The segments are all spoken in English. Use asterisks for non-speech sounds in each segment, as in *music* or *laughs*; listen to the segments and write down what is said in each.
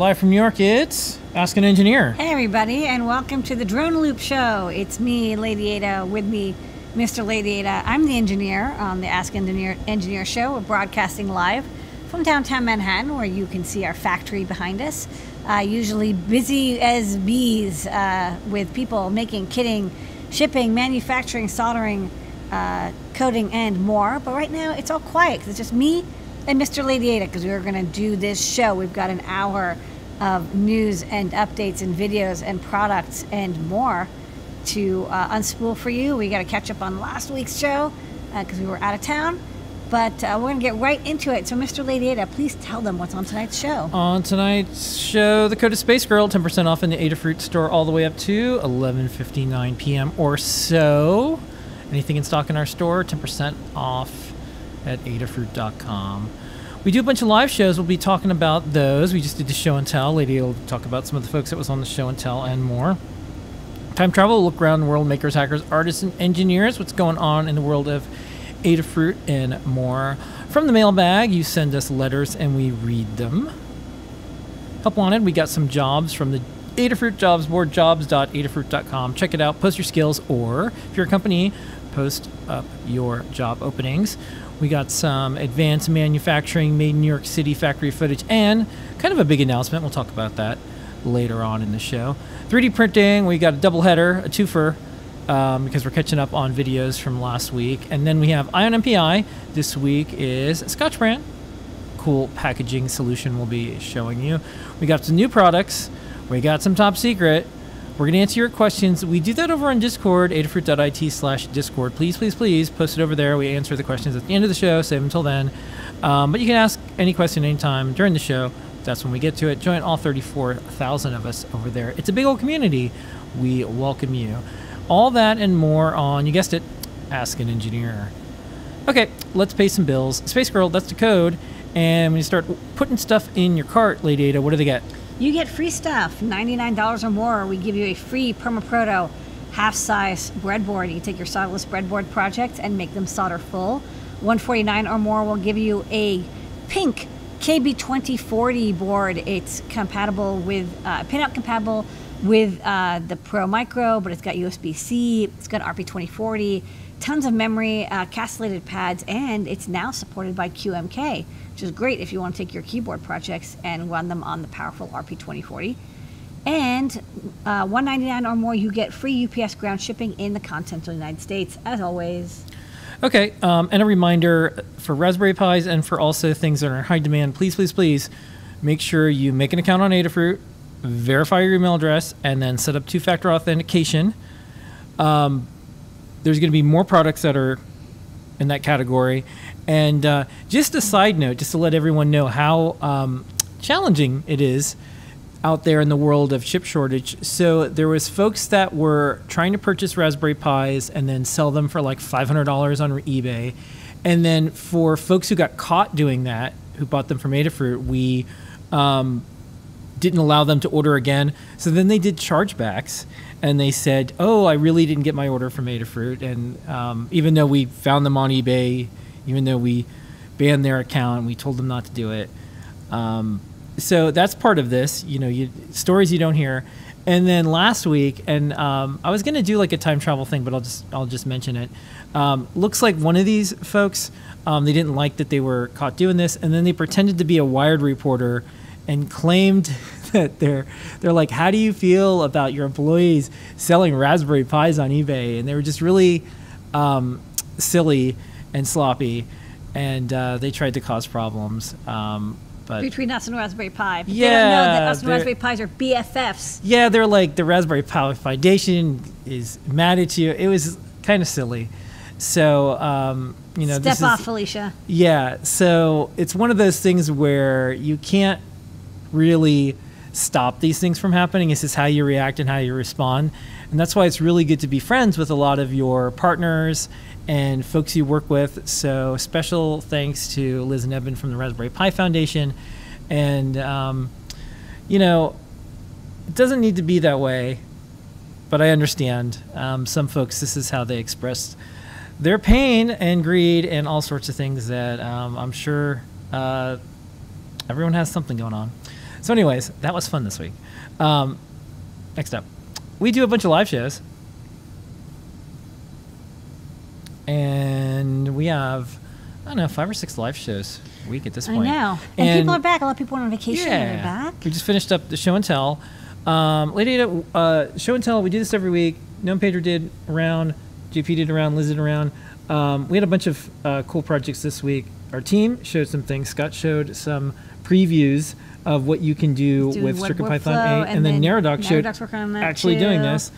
Live from New York, it's Ask an Engineer. Hey, everybody, and welcome to the Drone Loop Show. It's me, Lady Ada, with me, Mr. Lady Ada. I'm the engineer on the Ask Engineer, engineer Show. We're broadcasting live from downtown Manhattan, where you can see our factory behind us. Uh, usually busy as bees uh, with people making, kitting, shipping, manufacturing, soldering, uh, coding, and more. But right now, it's all quiet because it's just me and Mr. Lady Ada because we are going to do this show. We've got an hour of news and updates and videos and products and more to uh, unspool for you. We got to catch up on last week's show because uh, we were out of town. But uh, we're going to get right into it. So, Mr. Lady Ada, please tell them what's on tonight's show. On tonight's show, the code is Space Girl, 10% off in the Adafruit store all the way up to 11.59 p.m. or so. Anything in stock in our store, 10% off at adafruit.com. We do a bunch of live shows. We'll be talking about those. We just did the show and tell. Lady will talk about some of the folks that was on the show and tell and more. Time travel, look around the world, makers, hackers, artists, and engineers. What's going on in the world of Adafruit and more. From the mailbag, you send us letters and we read them. Help wanted, we got some jobs from the Adafruit jobs board, jobs.adafruit.com. Check it out, post your skills, or if you're a company, post up your job openings. We got some advanced manufacturing made in New York City factory footage and kind of a big announcement. We'll talk about that later on in the show. 3D printing, we got a double header, a twofer, um, because we're catching up on videos from last week. And then we have EYE on NPI. This week is Scotch brand. Cool packaging solution we'll be showing you. We got some new products. We got some top secret. We're going to answer your questions. We do that over on Discord, adafruit.it slash Discord. Please, please, please post it over there. We answer the questions at the end of the show, save until then. Um, but you can ask any question anytime during the show. That's when we get to it. Join all 34,000 of us over there. It's a big old community. We welcome you. All that and more on, you guessed it, Ask an Engineer. Okay, let's pay some bills. Space Girl, that's the code. And when you start putting stuff in your cart, Lady Ada, what do they get? You get free stuff, $99 or more. We give you a free Perma-Proto half-size breadboard. You take your solderless breadboard projects and make them solder full. 149 or more will give you a pink KB2040 board. It's compatible with, uh, pinout compatible with uh, the Pro Micro, but it's got USB-C, it's got RP2040, tons of memory, uh, castellated pads, and it's now supported by QMK which is great if you want to take your keyboard projects and run them on the powerful RP2040. And uh, 199 or more, you get free UPS ground shipping in the continental United States, as always. Okay, um, and a reminder for Raspberry Pis and for also things that are in high demand, please, please, please make sure you make an account on Adafruit, verify your email address, and then set up two factor authentication. Um, there's going to be more products that are in that category. And uh, just a side note, just to let everyone know how um, challenging it is out there in the world of chip shortage. So there was folks that were trying to purchase Raspberry Pis and then sell them for like $500 on eBay. And then for folks who got caught doing that, who bought them from Adafruit, we um, didn't allow them to order again. So then they did chargebacks and they said, "Oh, I really didn't get my order from Adafruit." And um, even though we found them on eBay, even though we banned their account, and we told them not to do it. Um, so that's part of this. You know, you, stories you don't hear. And then last week, and um, I was going to do like a time travel thing, but I'll just I'll just mention it. Um, looks like one of these folks um, they didn't like that they were caught doing this, and then they pretended to be a Wired reporter and claimed *laughs* that they're they're like, how do you feel about your employees selling Raspberry Pis on eBay? And they were just really um, silly and sloppy, and uh, they tried to cause problems. Um, but between us and Raspberry Pi. But yeah, they don't know that us and Raspberry Pis are BFFs. Yeah, they're like the Raspberry Pi Foundation is mad at you. It was kind of silly. So um, you know, step off, is, Felicia. Yeah. So it's one of those things where you can't really stop these things from happening. It's just how you react and how you respond. And that's why it's really good to be friends with a lot of your partners and folks you work with. So special thanks to Liz and Evan from the Raspberry Pi Foundation. And, um, you know, it doesn't need to be that way, but I understand. Um, some folks, this is how they express their pain and greed and all sorts of things that um, I'm sure uh, everyone has something going on. So, anyways, that was fun this week. Um, next up, we do a bunch of live shows, and we have I don't know five or six live shows a week at this point. I know. And, people are back. A lot of people are on vacation and they're back. We just finished up the show and tell. Um, Lady Ada, uh, show and tell. We do this every week. Noe and Pedro did around. JP did around. Liz did around. Um, we had a bunch of uh, cool projects this week. Our team showed some things. Scott showed some previews of what you can do Do with CircuitPython workflow, 8, and, and then then Neradoc showed Neradoc's working on that actually doing this.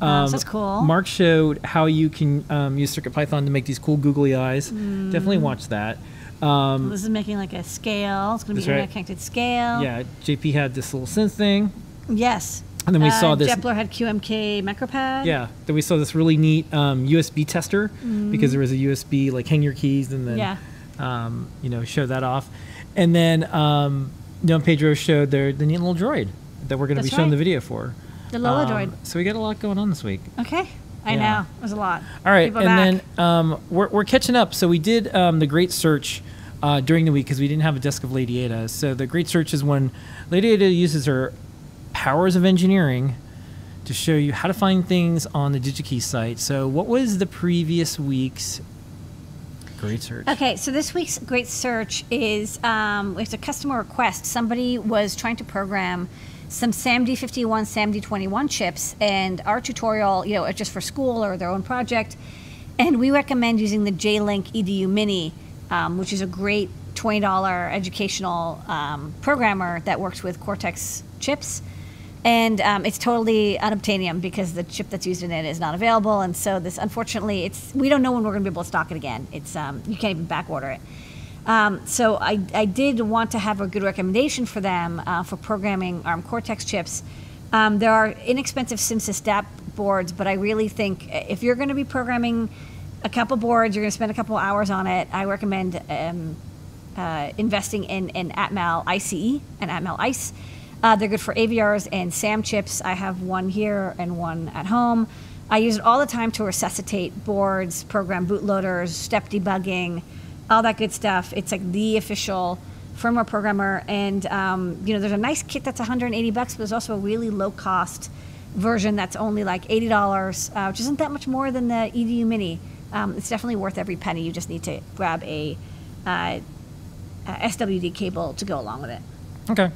Um, so that's cool. Mark showed how you can um, use CircuitPython to make these cool googly eyes. Mm. Definitely watch that. Um, This is making like a scale. It's going to be right. internet connected scale. yeah, JP had this little synth thing. Yes. And then we Uh, saw this- Jepler had QMK Macropad. Yeah, then we saw this really neat um, USB tester because there was a USB like hang your keys and then Yeah. um, you know show that off, and then um, Don Pedro showed their the neat little droid that we're going to be showing right. the video for. The Lola Um, droid. So we got a lot going on this week. Okay. I Yeah. know. It was a lot. All right, People and back. then um, we're, we're catching up. So we did um, the Great Search uh, during the week because we didn't have a desk of Lady Ada. So the Great Search is when Lady Ada uses her powers of engineering to show you how to find things on the DigiKey site. So what was the previous week's Great Search? Okay, so this week's great search is um, it's a customer request. Somebody was trying to program some SAMD51, SAMD21 chips, and our tutorial, you know, just for school or their own project. And we recommend using the J-Link EDU Mini, um, which is a great $20 educational um, programmer that works with Cortex chips. And um, it's totally unobtainium because the chip that's used in it is not available. And so this, unfortunately, it's we don't know when we're going to be able to stock it again. It's um, you can't even back order it. Um, so I, I did want to have a good recommendation for them uh, for programming ARM Cortex chips. Um, there are inexpensive CMSIS-DAP boards, but I really think if you're going to be programming a couple boards, you're going to spend a couple hours on it. I recommend um, uh, investing in an Atmel ICE and Atmel ICE. Uh, they're good for AVRs and SAM chips. I have one here and one at home. I use it all the time to resuscitate boards, program bootloaders, step debugging, all that good stuff. It's like the official firmware programmer, and um, you know, there's a nice kit that's 180 bucks, but there's also a really low cost version that's only like $80, uh, which isn't that much more than the EDU Mini. Um, it's definitely worth every penny. You just need to grab a uh, uh, SWD cable to go along with it. Okay.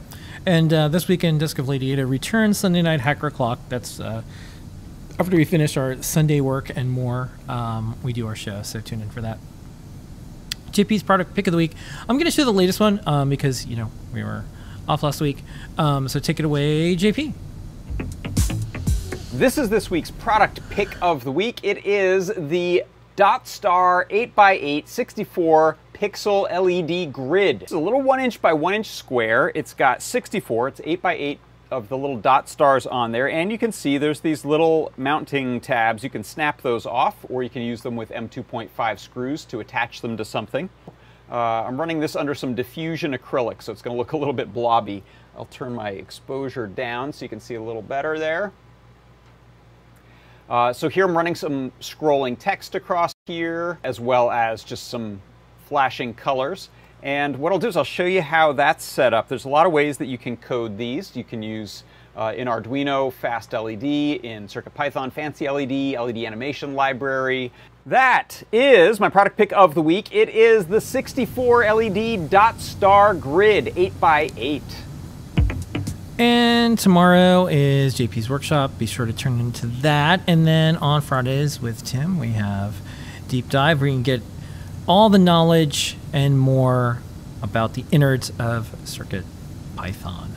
And uh, this weekend, Desk of Lady Ada returns Sunday night hacker o'clock. That's uh, after we finish our Sunday work and more. Um, we do our show, so tune in for that. JP's product pick of the week. I'm going to show the latest one um, because you know we were off last week. Um, so take it away, JP. This is this week's product pick of the week. It is the DotStar 8x8 64 pixel LED grid. It's a little one inch by one inch square. It's got 64, it's 8x8 of the little dot stars on there. And you can see there's these little mounting tabs. You can snap those off or you can use them with M2.5 screws to attach them to something. Uh, I'm running this under some diffusion acrylic, so it's gonna look a little bit blobby. I'll turn my exposure down so you can see a little better there. Uh, so here I'm running some scrolling text across here, as well as just some flashing colors. And what I'll do is I'll show you how that's set up. There's a lot of ways that you can code these. You can use uh, in Arduino FastLED, in CircuitPython Fancy LED, LED Animation Library. That is my product pick of the week. It is the 64 LED Dot Star Grid 8x8. And tomorrow is JP's workshop. Be sure to turn into that. And then on Fridays with Tim, we have Deep Dive where you can get all the knowledge and more about the innards of Circuit Python.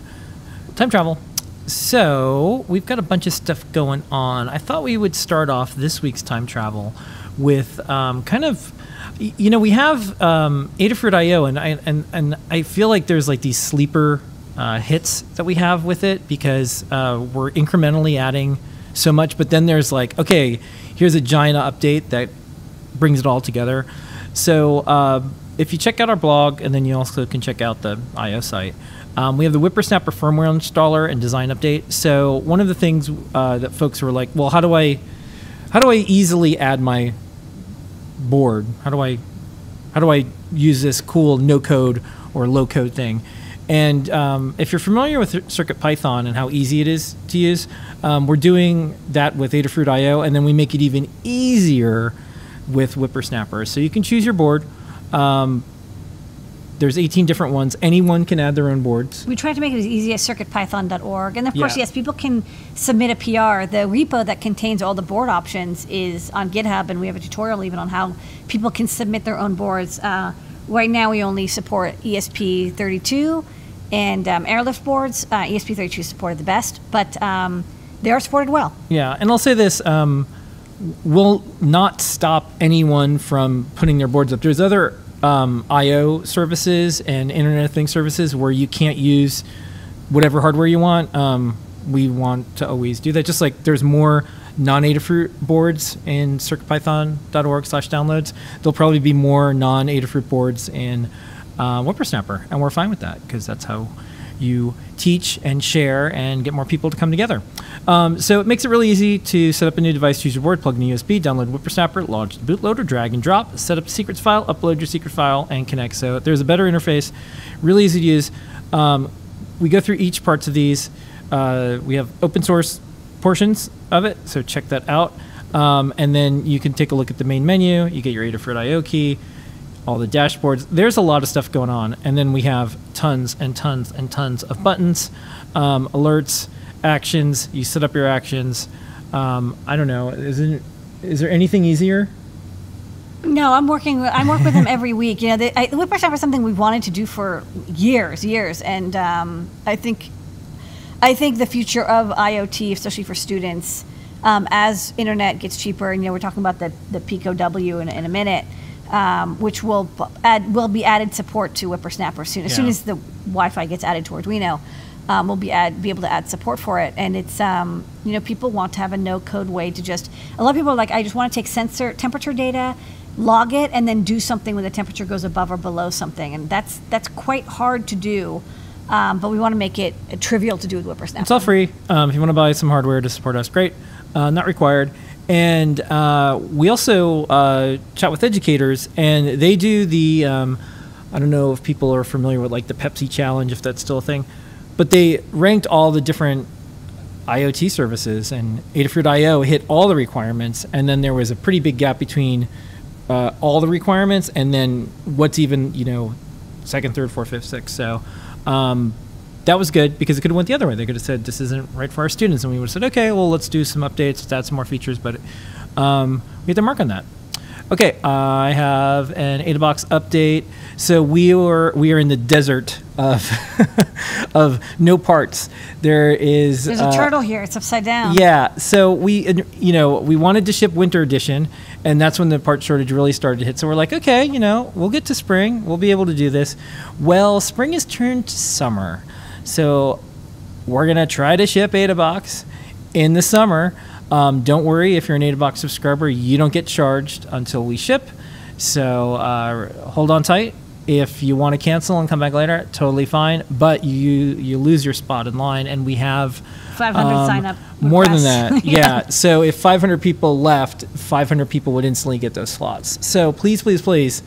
Time travel. So we've got a bunch of stuff going on. I thought we would start off this week's time travel with um, kind of, you know, we have um, Adafruit.io, and I and and I feel like there's like these sleeper uh, hits that we have with it because uh, we're incrementally adding so much. But then there's like, okay, here's a giant update that brings it all together. So uh, if you check out our blog, and then you also can check out the IO site, um, we have the WipperSnapper firmware installer and design update. So one of the things uh, that folks were like, well, how do I, how do I easily add my board? How do I, how do I use this cool no code or low code thing? And um, if you're familiar with Circuit Python and how easy it is to use, um, we're doing that with Adafruit IO, and then we make it even easier with WipperSnapper. So you can choose your board. Um, there's 18 different ones. Anyone can add their own boards. We try to make it as easy as circuitpython.org. And of course, Yeah. yes, people can submit a PR. The repo that contains all the board options is on GitHub, and we have a tutorial even on how people can submit their own boards. Uh, right now, we only support ESP32 and um, Airlift boards. Uh, ESP32 is supported the best, but um, they are supported well. Yeah, and I'll say this: um, will not stop anyone from putting their boards up. There's other um, I/O services and Internet of Things services where you can't use whatever hardware you want. Um, we want to always do that. Just like there's more non-Adafruit boards in circuitpython.org/downloads, there'll probably be more non-Adafruit boards in uh, WipperSnapper, and we're fine with that because that's how you teach and share and get more people to come together. Um, so it makes it really easy to set up a new device, choose your board, plug in USB, download WipperSnapper, launch the bootloader, drag and drop, set up a secrets file, upload your secret file, and connect. So there's a better interface, really easy to use. Um, we go through each parts of these. Uh, we have open source portions of it, so check that out. Um, and then you can take a look at the main menu. You get your Adafruit IO key all the dashboards. There's a lot of stuff going on, and then we have tons and tons and tons of buttons, um, alerts, actions. You set up your actions. Um, I don't know. Isn't is there anything easier? No, I'm working. I work with them *laughs* every week. You know, they, I, WipperSnapper is something we've wanted to do for years, years, and um, I think, I think the future of IoT, especially for students, um, as internet gets cheaper, and you know, we're talking about the the Pico W in, in a minute, um, which will add will be added support to WipperSnapper soon. As soon as the Wi-Fi gets added to Arduino, um, we'll be add be able to add support for it. And it's um, you know people want to have a no code way to just. A lot of people are like, I just want to take sensor temperature data, log it, and then do something when the temperature goes above or below something. And that's that's quite hard to do. Um, but we want to make it uh, trivial to do with WipperSnapper. It's all free. Um, if you want to buy some hardware to support us, great. Uh, not required. And uh, we also uh, chat with educators, and they do the. Um, I don't know if people are familiar with like the Pepsi Challenge, if that's still a thing, but they ranked all the different IoT services, and Adafruit IO hit all the requirements, and then there was a pretty big gap between uh, all the requirements and then what's even you know second, third, fourth, fifth, sixth. So um, that was good because it could have went the other way. They could have said this isn't right for our students, and we would have said, okay, well let's do some updates, let's add some more features, but um, we had to mark on that. Okay, I have an AdaBox update. So we are we are in the desert of *laughs* of no parts. There is There's a uh, turtle here. It's upside down. yeah, so we, you know, we wanted to ship winter edition, and that's when the part shortage really started to hit. So we're like, okay, you know, we'll get to spring, we'll be able to do this. Well, spring has turned to summer, so we're gonna try to ship AdaBox in the summer. Um, don't worry if you're an AdaBox subscriber, you don't get charged until we ship. So uh, hold on tight. If you want to cancel and come back later, totally fine. But you you lose your spot in line, and we have 500 sign up more than that. *laughs* yeah. So if 500 people left, 500 people would instantly get those slots. So please, please, please,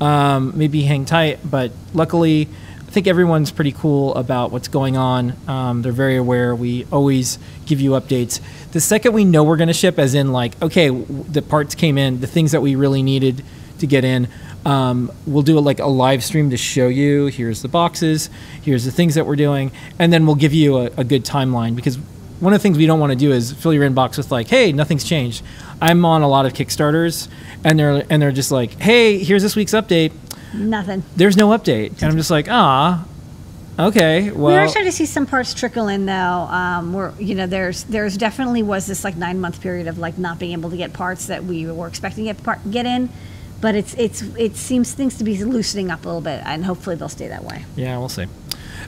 um, maybe hang tight. But luckily, I think everyone's pretty cool about what's going on. Um, they're very aware. We always give you updates. The second we know we're going to ship, as in like, okay, the parts came in, the things that we really needed to get in. Um, we'll do a, like a live stream to show you. Here's the boxes. Here's the things that we're doing, and then we'll give you a, a good timeline because one of the things we don't want to do is fill your inbox with like, "Hey, nothing's changed." I'm on a lot of Kickstarters, and they're and they're just like, "Hey, here's this week's update." Nothing. There's no update, and I'm just like, "Ah, okay, well." we are starting to see some parts trickle in though. Um, where you know, there's there's definitely was this like nine month period of like not being able to get parts that we were expecting to get part, get in, but it's it's it seems things to be loosening up a little bit, and hopefully they'll stay that way. Yeah, we'll see.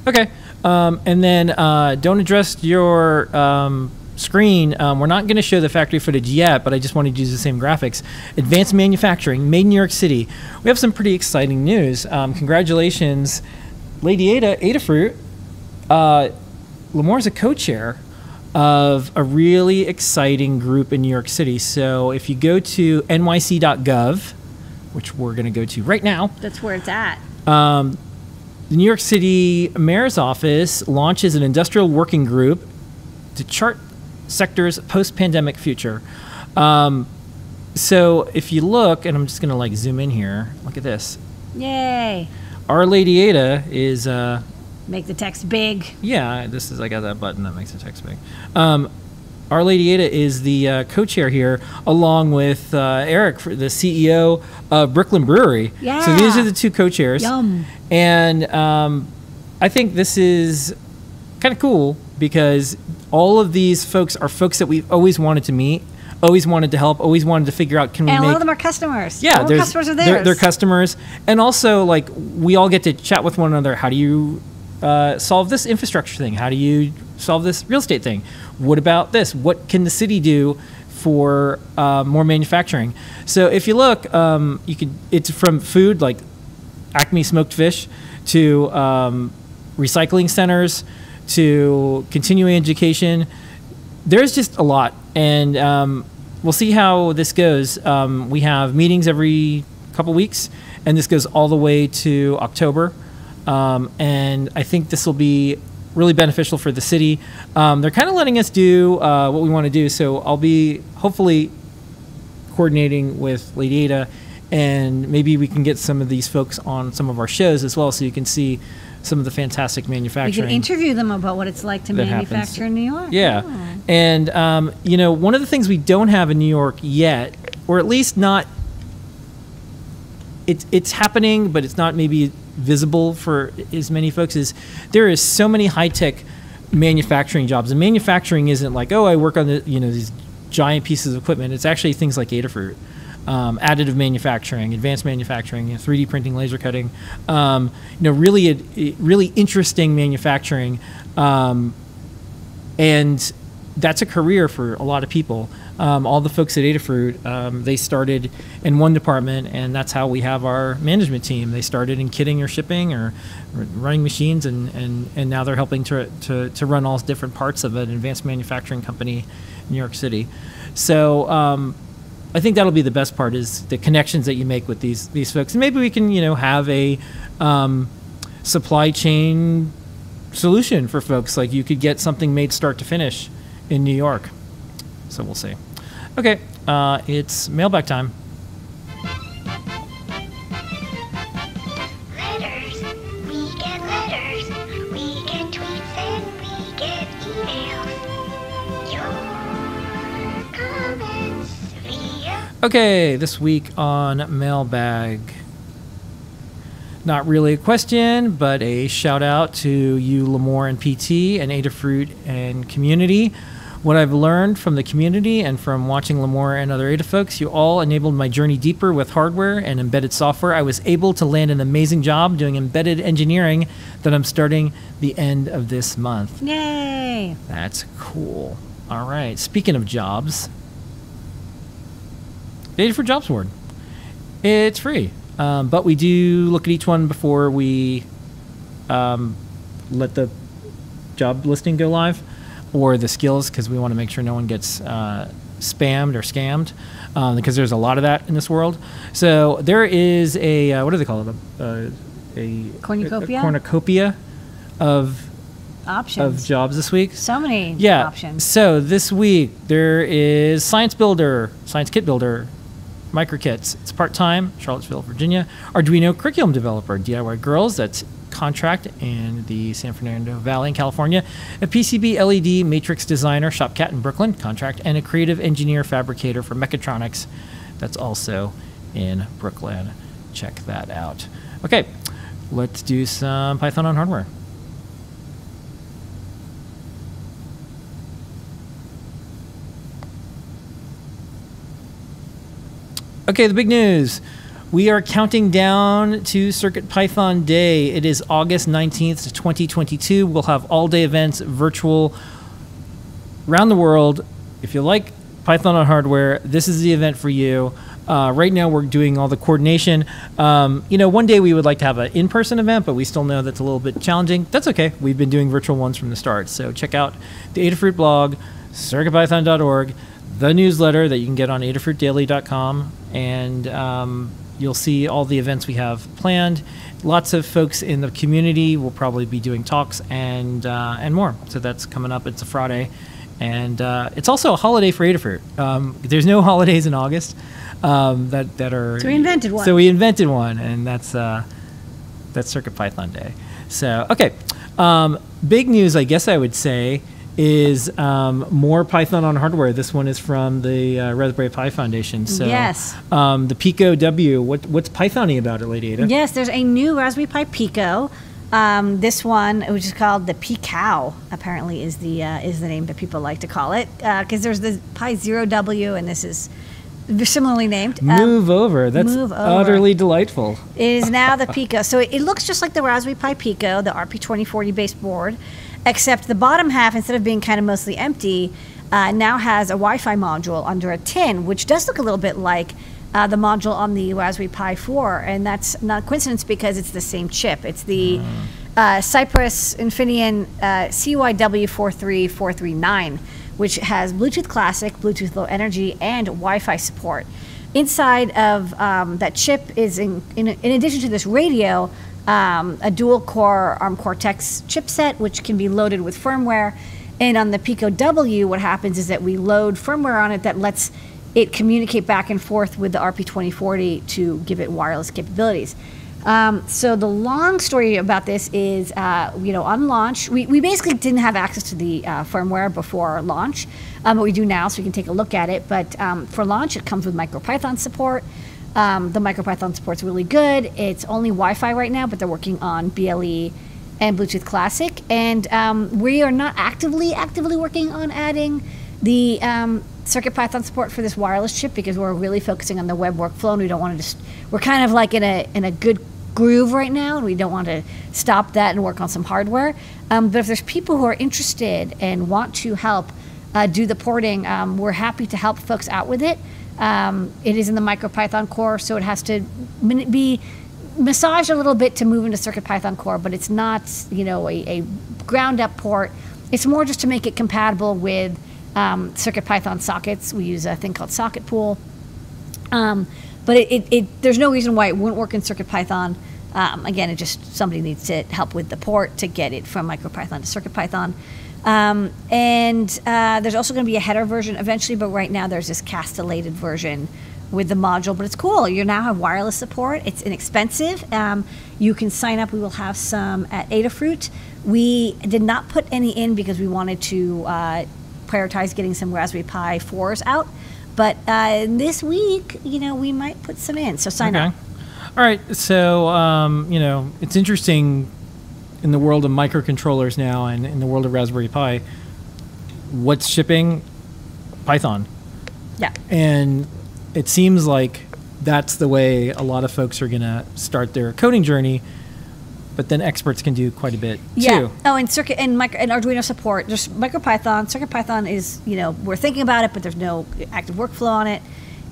Okay, um, and then uh, don't address your um, screen. Um, we're not going to show the factory footage yet, but I just wanted to use the same graphics. Advanced manufacturing, made in New York City. We have some pretty exciting news. Um, congratulations, Lady Ada, Adafruit. Uh, is a co-chair of a really exciting group in New York City. So if you go to nyc.gov, which we're going to go to right now, That's where it's at. the New York City Mayor's Office launches an industrial working group to chart sector's post-pandemic future. Um, so if you look, and I'm just gonna like zoom in here. Look at this. Yay. Our Lady Ada is uh, Make the text big. yeah. This is I got that button that makes the text big. Um, Our Lady Ada is the uh, co-chair here, along with uh, Eric, the CEO of Brooklyn Brewery. Yeah. So these are the two co-chairs. Yum. And um, I think this is kind of cool because all of these folks are folks that we've always wanted to meet, always wanted to help, always wanted to figure out can we And a make lot of them are customers. yeah, All there's customers are they're, they're customers, and also like we all get to chat with one another. How do you uh, solve this infrastructure thing? How do you solve this real estate thing? What about this? What can the city do for uh, more manufacturing? So if you look, um, you could it's from food like Acme smoked fish to um, recycling centers to continuing education. There's just a lot, and um, we'll see how this goes. Um, we have meetings every couple weeks, and this goes all the way to October. Um, and I think this will be really beneficial for the city. Um, they're kind of letting us do uh, what we want to do, so I'll be hopefully coordinating with Lady Ada, and maybe we can get some of these folks on some of our shows as well, so you can see some of the fantastic We manufacturing. can interview them about what it's like to that happens. manufacture in New York. Yeah, Oh. and um, you know, one of the things we don't have in New York yet, or at least not, it's it's happening, but it's not maybe visible for as many folks. Is there is so many high tech manufacturing jobs, and manufacturing isn't like oh I work on the you know these giant pieces of equipment. It's actually things like Adafruit. Um, additive manufacturing, advanced manufacturing, you know, 3D printing, laser cutting, um, you know, really, really interesting manufacturing, um, and that's a career for a lot of people. Um, all the folks at Adafruit, um, they started in one department, and that's how we have our management team. They started in kitting or shipping or r- running machines, and, and, and now they're helping to, to, to run all different parts of an advanced manufacturing company in New York City. So um, I think that'll be the best part is the connections that you make with these these folks, and maybe we can you know have a um, supply chain solution for folks. Like you could get something made start to finish in New York. So we'll see. Okay, uh, it's mailbag time. Okay, this week on mailbag. Not really a question, but a shout out to you, Limor and PT, and Adafruit and community. What I've learned from the community and from watching Limor and other Ada folks, you all enabled my journey deeper with hardware and embedded software. I was able to land an amazing job doing embedded engineering that I'm starting the end of this month. Yay. That's cool. All right. Speaking of jobs, Adafruit Jobs Board. It's free, um, but we do look at each one before we um, let the job listing go live or the skills because we want to make sure no one gets uh, spammed or scammed um, because there's a lot of that in this world. So there is a uh, what do they call it? A, a, a Cornucopia? a cornucopia of Options. of jobs this week. so many Yeah. options. So this week there is Science Builder, Science Kit Builder, MicroKits. It's part time, Charlottesville, Virginia. Arduino Curriculum Developer, DIY Girls. That's contract in the San Fernando Valley in California. A PCB LED matrix designer, Shopcat in Brooklyn, contract, and a creative engineer fabricator for mechatronics. That's also in Brooklyn. Check that out. Okay, let's do some Python on hardware. Okay, the big news. We are counting down to Circuit Python Day. It is August 19th, 2022. We'll have all day events, virtual, around the world. If you like Python on hardware, this is the event for you. Uh, right now, we're doing all the coordination. Um, you know, one day we would like to have an in person event, but we still know that's a little bit challenging. That's okay. We've been doing virtual ones from the start. So check out the Adafruit blog, circuitpython.org, the newsletter that you can get on adafruitdaily.com, and um, you'll see all the events we have planned. Lots of folks in the community will probably be doing talks and uh, and more. So that's coming up. It's a Friday, and uh, it's also a holiday for Adafruit. Um, there's no *laughs* holidays in August um, that that are. So we invented one. So we invented one, and that's uh, that's Circuit Python Day. So okay, um, big news, I guess I would say, is um, more Python on hardware. This one is from the uh, Raspberry Pi Foundation. So Yes. um, the Pico W. What what's Pythony about it, Lady Ada? Yes, there's a new Raspberry Pi Pico. Um, this one, which is called the Picow, apparently is the uh, is the name that people like to call it because there's the Pi Zero W, and this is similarly named. Um, Move over. That's move over. utterly delightful. It is now the Pico. So it, it looks just like the Raspberry Pi Pico, the RP2040 based board, except the bottom half, instead of being kind of mostly empty, uh, now has a Wi Fi module under a tin, which does look a little bit like uh, the module on the Raspberry Pi 4. And that's not a coincidence because it's the same chip. It's the uh, Cypress Infineon uh, CYW43439, which has Bluetooth Classic, Bluetooth Low Energy, and Wi Fi support. Inside of um, that chip is, in, in, in addition to this radio, um, a dual core ARM Cortex chipset, which can be loaded with firmware. And on the Pico W, what happens is that we load firmware on it that lets it communicate back and forth with the RP2040 to give it wireless capabilities. Um, so the long story about this is, uh, you know, on launch, we, we basically didn't have access to the uh, firmware before launch, um, but we do now, so we can take a look at it. But um, for launch, it comes with MicroPython support. Um, the MicroPython support's really good. It's only Wi-Fi right now, but they're working on BLE and Bluetooth Classic, and um, we are not actively actively working on adding the um, CircuitPython support for this wireless chip because we're really focusing on the web workflow, and we don't want to just. We're kind of like in a in a good groove right now, and we don't want to stop that and work on some hardware. Um, but if there's people who are interested and want to help uh, do the porting, um, we're happy to help folks out with it. Um, it is in the MicroPython core, so it has to be massaged a little bit to move into CircuitPython core, but it's not, you know, a, a ground up port. It's more just to make it compatible with um, CircuitPython sockets. We use a thing called Socket Pool. Um, but it, it, it, there's no reason why it wouldn't work in CircuitPython. Um, again, it just somebody needs to help with the port to get it from MicroPython to CircuitPython. Um, and uh, there's also going to be a header version eventually, but right now there's this castellated version with the module. But it's cool. You now have wireless support. It's inexpensive. Um, you can sign up. We will have some at Adafruit. We did not put any in because we wanted to uh, prioritize getting some Raspberry Pi 4s out. But uh, this week, you know, we might put some in. So sign Okay. up. All right. So, um, you know, it's interesting in the world of microcontrollers now and in the world of Raspberry Pi. What's shipping? Python. Yeah. And it seems like that's the way a lot of folks are going to start their coding journey. But then experts can do quite a bit Yeah. too. Oh, and circuit and, micro, and Arduino support. Just MicroPython. CircuitPython is you know we're thinking about it, but there's no active workflow on it.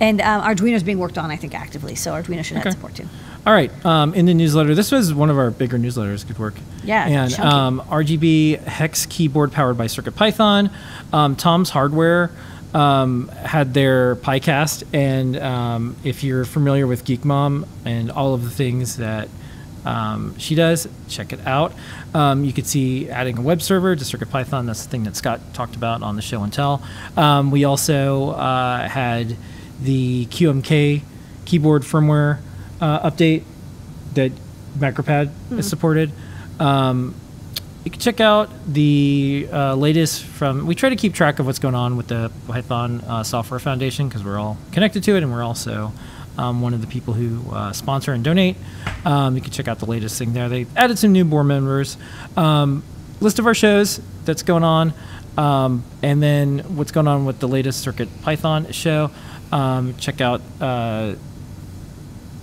And um, Arduino is being worked on, I think, actively. So Arduino should Okay. have support too. All right. Um, in the newsletter, this was one of our bigger newsletters. Good work. Yeah, And um, RGB hex keyboard powered by CircuitPython. Um, Tom's Hardware um, had their PyCast, and um, if you're familiar with Geek Mom and all of the things that um, she does, check it out. Um, you could see adding a web server to CircuitPython. That's the thing that Scott talked about on the show and tell. Um, we also uh, had the QMK keyboard firmware uh, update that MacroPad is supported. Um, you can check out the uh, latest from. We try to keep track of what's going on with the Python uh, Software Foundation because we're all connected to it, and we're also um, one of the people who uh, sponsor and donate. Um, you can check out the latest thing there. They added some new board members. Um, list of our shows that's going on, um, and then what's going on with the latest Circuit Python show. Um, check out uh,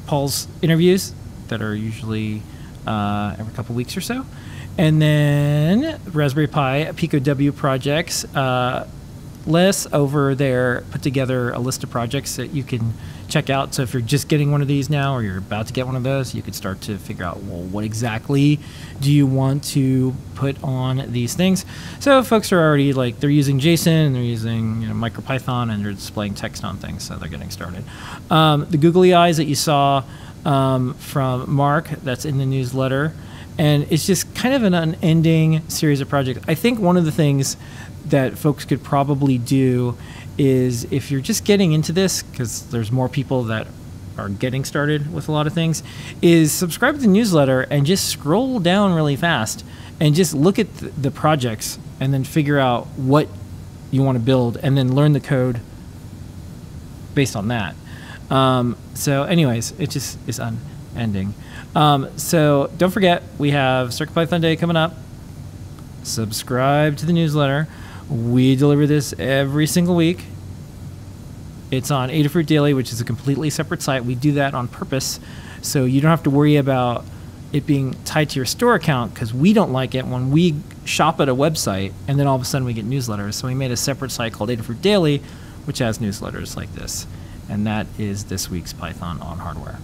Paul's interviews that are usually uh, every couple weeks or so. And then Raspberry Pi Pico W projects. Uh, Les over there put together a list of projects that you can check out. So if you're just getting one of these now or you're about to get one of those, you could start to figure out, well, what exactly do you want to put on these things? So folks are already like, they're using JSON and they're using you know, MicroPython and they're displaying text on things. So they're getting started. Um, the googly eyes that you saw um, from Mark, that's in the newsletter. And it's just kind of an unending series of projects. I think one of the things that folks could probably do is if you're just getting into this, because there's more people that are getting started with a lot of things, is subscribe to the newsletter and just scroll down really fast and just look at the, projects and then figure out what you want to build and then learn the code based on that. Um, so, anyways, it just is unending. Um, so, don't forget, we have CircuitPython Day coming up. Subscribe to the newsletter. We deliver this every single week. It's on Adafruit Daily, which is a completely separate site. We do that on purpose so you don't have to worry about it being tied to your store account because we don't like it when we shop at a website and then all of a sudden we get newsletters. So we made a separate site called Adafruit Daily, which has newsletters like this. And that is this week's Python on hardware.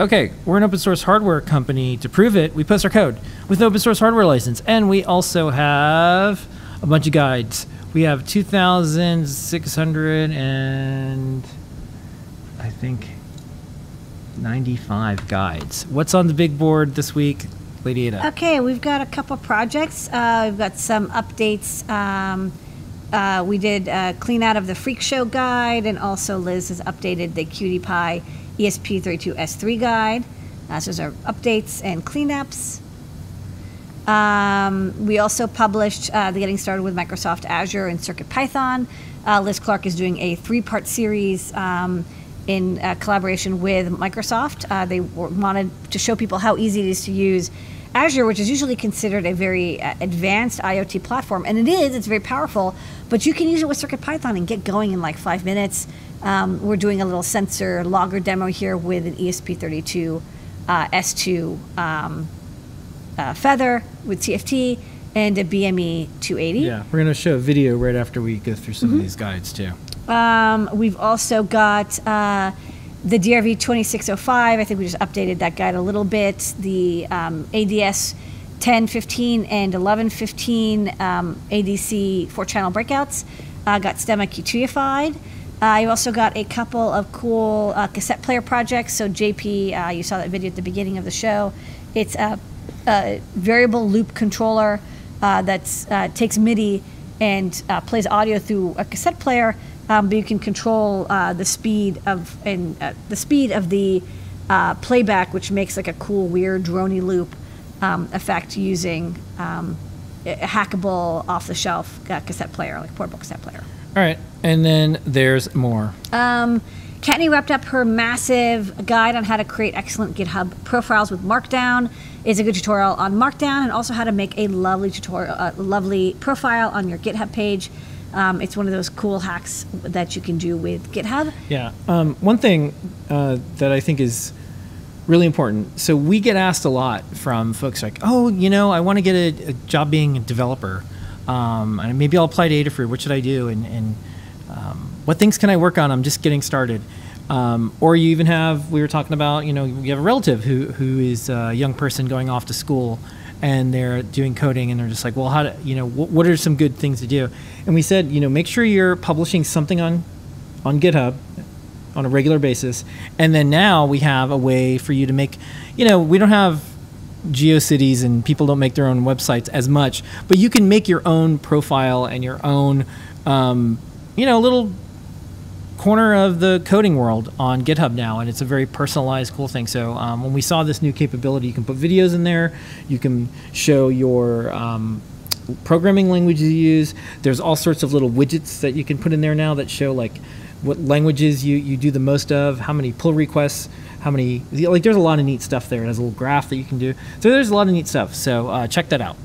Okay, we're an open source hardware company. To prove it, we post our code with an open source hardware license. And we also have a bunch of guides. We have 2,600 and I think 95 guides. What's on the big board this week, Lady Ada? Okay, we've got a couple projects. Uh, we've got some updates. Um, uh, we did a clean out of the Freak Show guide, and also Liz has updated the QT Py ESP32S3 guide. Uh, those are updates and cleanups. Um, we also published uh, the Getting Started with Microsoft Azure and CircuitPython. Uh, Liz Clark is doing a three-part series um, in uh, collaboration with Microsoft. Uh, they wanted to show people how easy it is to use Azure, which is usually considered a very uh, advanced IoT platform, and it is. It's very powerful, but you can use it with CircuitPython and get going in like five minutes. Um, we're doing a little sensor logger demo here with an ESP32 uh, S2 um, uh, Feather with TFT and a BME 280. Yeah, we're going to show a video right after we go through some Mm-hmm. of these guides too. Um, we've also got uh, the DRV 2605. I think we just updated that guide a little bit. The um, ADS 1015 and 1115 um, ADC four channel breakouts uh, got STEMMA QT-ified. Uh, you also got a couple of cool uh, cassette player projects. So JP, uh, you saw that video at the beginning of the show. It's a, a variable loop controller uh, that uh, takes MIDI and uh, plays audio through a cassette player, um, but you can control uh, the speed of and uh, the speed of the uh, playback, which makes like a cool, weird drony loop um, effect using um, a hackable, off-the-shelf uh, cassette player, like portable cassette player. All right, and then there's more. Um, Kattni wrapped up her massive guide on how to create excellent GitHub profiles with Markdown. Is a good tutorial on Markdown and also how to make a lovely tutorial, uh, lovely profile on your GitHub page. Um, it's one of those cool hacks that you can do with GitHub. Yeah. Um, one thing uh, that I think is really important. So we get asked a lot from folks like, "Oh, you know, I want to get a, a job being a developer, um, and maybe I'll apply to Adafruit. What should I do? And, and um, what things can I work on? I'm just getting started." Um, or you even have we were talking about, you know, you have a relative who who is a young person going off to school and they're doing coding and they're just like, well, how do you know what, what are some good things to do? And we said, you know, make sure you're publishing something on on GitHub on a regular basis, and then now we have a way for you to make, you know, we don't have GeoCities and people don't make their own websites as much, but you can make your own profile and your own, um, you know, little corner of the coding world on GitHub now, and it's a very personalized, cool thing. So um, when we saw this new capability, you can put videos in there, you can show your um, programming languages you use. There's all sorts of little widgets that you can put in there now that show like what languages you, you do the most of, how many pull requests, how many like. There's a lot of neat stuff there. It has a little graph that you can do. So there's a lot of neat stuff. So uh, check that out.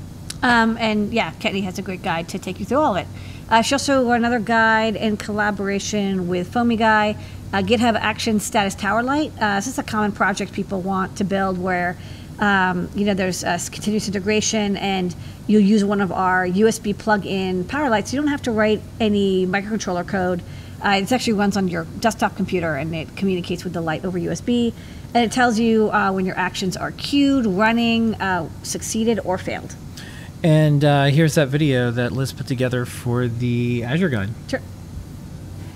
Um, and yeah, Kattni has a great guide to take you through all of it. Uh, she also wrote another guide in collaboration with FoamyGuy, uh, GitHub Action Status Tower Light. Uh, this is a common project people want to build where um, you know there's continuous integration and you'll use one of our USB plug-in power lights. You don't have to write any microcontroller code. Uh, it actually runs on your desktop computer and it communicates with the light over USB. And it tells you uh, when your actions are queued, running, uh, succeeded, or failed. And uh, here's that video that Liz put together for the Azure Guide. Sure.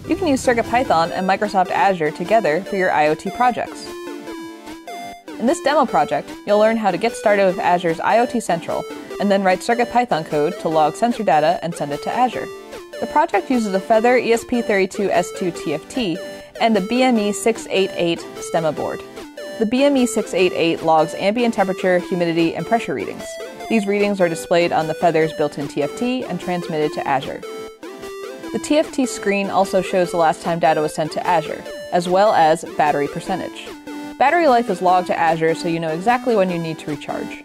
You can use CircuitPython and Microsoft Azure together for your IoT projects. In this demo project, you'll learn how to get started with Azure's IoT Central and then write CircuitPython code to log sensor data and send it to Azure. The project uses a Feather ESP32S2 TFT and the BME688 STEMMA board. The BME688 logs ambient temperature, humidity, and pressure readings. These readings are displayed on the Feather's built-in TFT and transmitted to Azure. The TFT screen also shows the last time data was sent to Azure, as well as battery percentage. Battery life is logged to Azure so you know exactly when you need to recharge.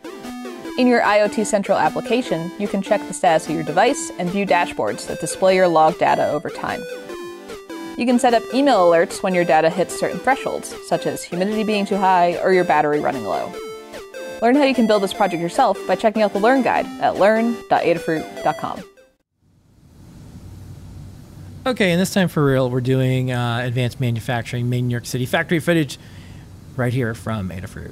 In your IoT Central application, you can check the status of your device and view dashboards that display your log data over time. You can set up email alerts when your data hits certain thresholds, such as humidity being too high or your battery running low. Learn how you can build this project yourself by checking out the Learn Guide at learn.adafruit.com. Okay, and this time for real, we're doing uh, advanced manufacturing, made in New York City factory footage right here from Adafruit.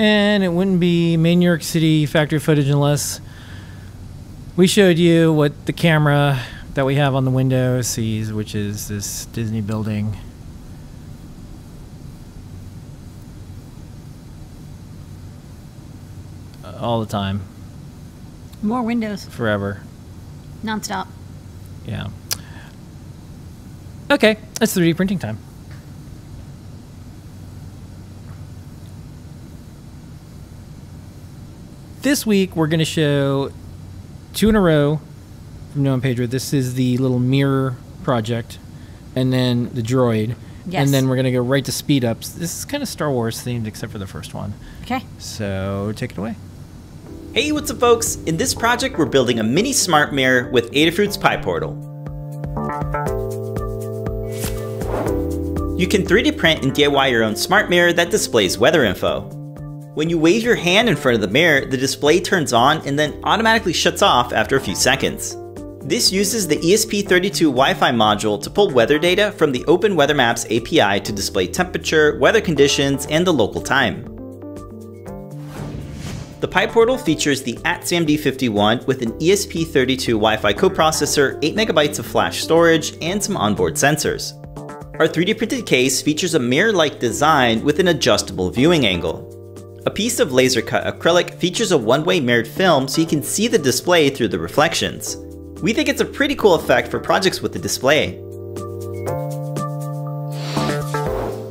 And it wouldn't be main New York City factory footage unless we showed you what the camera that we have on the window sees, which is this Disney building. Uh, All the time, More windows, forever. nonstop. Yeah. Okay, it's 3D printing time. This week we're going to show two in a row from Noe and Pedro. This is the little mirror project, and then the droid. Yes. And then we're going to go right to speed ups. This is kind of Star Wars themed, except for the first one. Okay. So take it away. Hey, what's up folks? In this project, we're building a mini smart mirror with Adafruit's PyPortal. You can 3D print and DIY your own smart mirror that displays weather info. When you wave your hand in front of the mirror, the display turns on and then automatically shuts off after a few seconds. This uses the ESP32 Wi-Fi module to pull weather data from the Open Weather Maps API to display temperature, weather conditions, and the local time. The PyPortal features the ATSAMD51 with an ESP32 Wi-Fi coprocessor, 8MB of flash storage, and some onboard sensors. Our 3D printed case features a mirror-like design with an adjustable viewing angle. A piece of laser cut acrylic features a one-way mirrored film so you can see the display through the reflections. We think it's a pretty cool effect for projects with the display.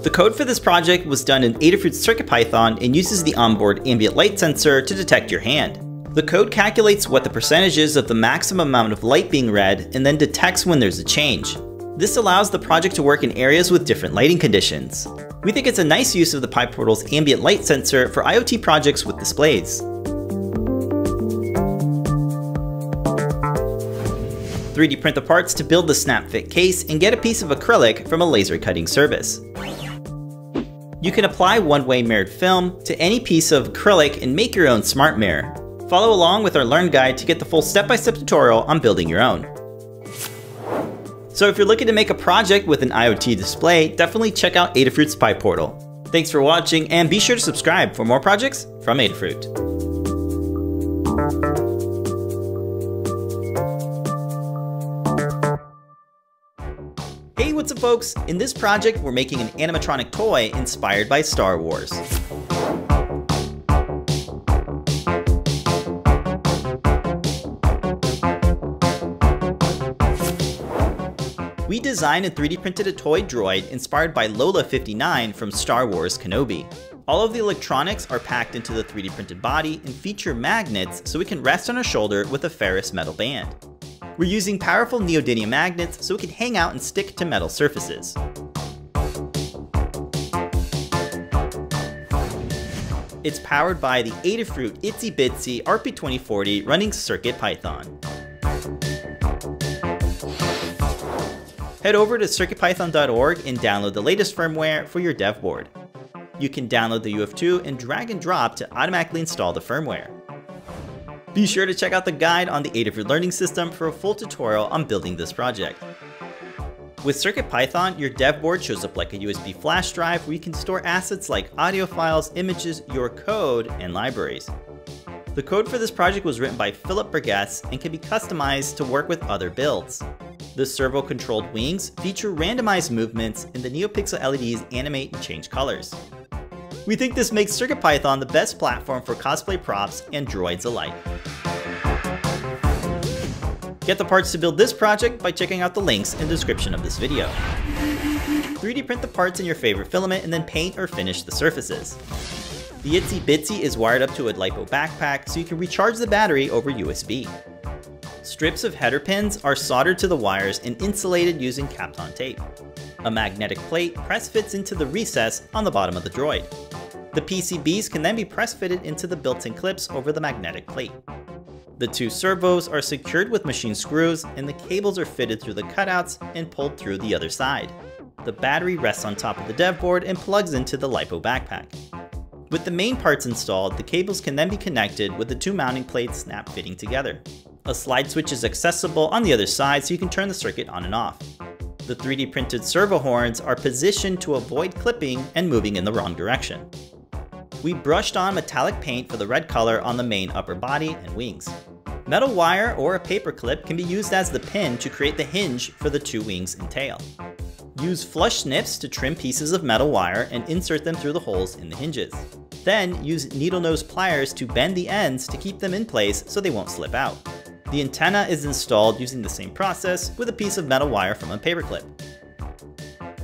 The code for this project was done in Adafruit CircuitPython and uses the onboard ambient light sensor to detect your hand. The code calculates what the percentage is of the maximum amount of light being read and then detects when there's a change. This allows the project to work in areas with different lighting conditions. We think it's a nice use of the PyPortal's ambient light sensor for IoT projects with displays. 3D print the parts to build the snap fit case and get a piece of acrylic from a laser cutting service. You can apply one-way mirrored film to any piece of acrylic and make your own smart mirror. Follow along with our Learn Guide to get the full step-by-step tutorial on building your own. So if you're looking to make a project with an IoT display, definitely check out Adafruit's PyPortal. Thanks for watching and be sure to subscribe for more projects from Adafruit. Hey, what's up folks? In this project, we're making an animatronic toy inspired by Star Wars. We designed and 3D printed a toy droid inspired by Lola 59 from Star Wars Kenobi. All of the electronics are packed into the 3D printed body and feature magnets so it can rest on a shoulder with a ferrous metal band. We're using powerful neodymium magnets so it can hang out and stick to metal surfaces. It's powered by the Adafruit ItsyBitsy RP2040 running CircuitPython. Head over to circuitpython.org and download the latest firmware for your dev board. You can download the UF2 and drag and drop to automatically install the firmware. Be sure to check out the guide on the Adafruit Learning System for a full tutorial on building this project. With CircuitPython, your dev board shows up like a USB flash drive where you can store assets like audio files, images, your code, and libraries. The code for this project was written by Phillip Burgess and can be customized to work with other builds. The servo-controlled wings feature randomized movements and the NeoPixel LEDs animate and change colors. We think this makes CircuitPython the best platform for cosplay props and droids alike. Get the parts to build this project by checking out the links in the description of this video. 3D print the parts in your favorite filament and then paint or finish the surfaces. The ItsyBitsy is wired up to a LiPo backpack so you can recharge the battery over USB. Strips of header pins are soldered to the wires and insulated using Kapton tape. A magnetic plate press fits into the recess on the bottom of the droid. The PCBs can then be press fitted into the built-in clips over the magnetic plate. The two servos are secured with machine screws and the cables are fitted through the cutouts and pulled through the other side. The battery rests on top of the dev board and plugs into the LiPo backpack. With the main parts installed, the cables can then be connected with the two mounting plates snap fitting together. A slide switch is accessible on the other side so you can turn the circuit on and off. The 3D printed servo horns are positioned to avoid clipping and moving in the wrong direction. We brushed on metallic paint for the red color on the main upper body and wings. Metal wire or a paper clip can be used as the pin to create the hinge for the two wings and tail. Use flush snips to trim pieces of metal wire and insert them through the holes in the hinges. Then use needle nose pliers to bend the ends to keep them in place so they won't slip out. The antenna is installed using the same process with a piece of metal wire from a paperclip.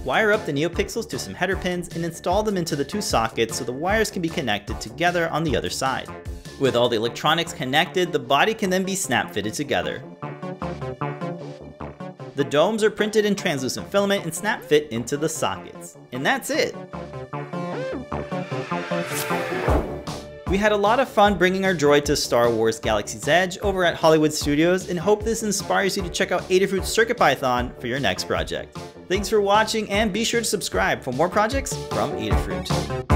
Wire up the NeoPixels to some header pins and install them into the two sockets so the wires can be connected together on the other side. With all the electronics connected, the body can then be snap fitted together. The domes are printed in translucent filament and snap fit into the sockets. And that's it! We had a lot of fun bringing our droid to Star Wars Galaxy's Edge over at Hollywood Studios and hope this inspires you to check out Adafruit CircuitPython for your next project. Thanks for watching and be sure to subscribe for more projects from Adafruit.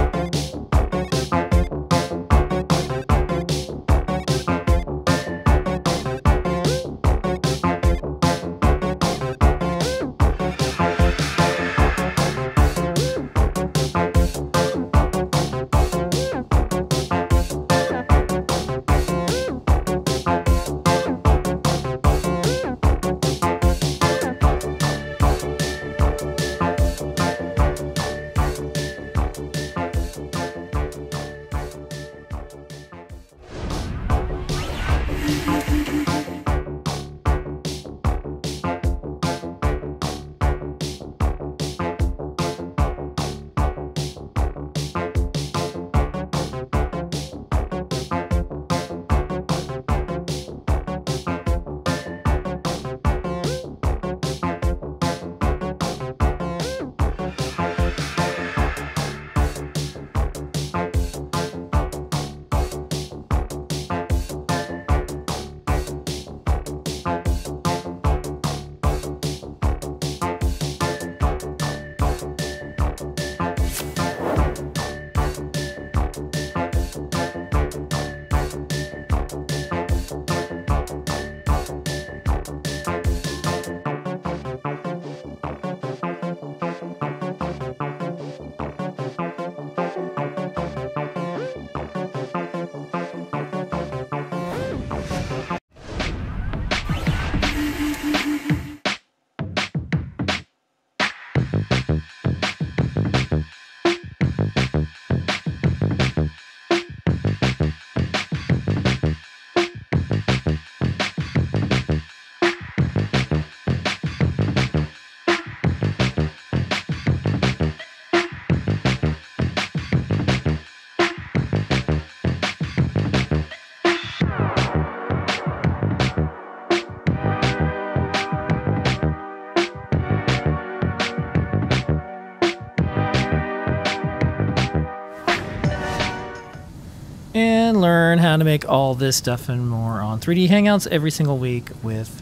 How to make all this stuff and more on 3D Hangouts every single week with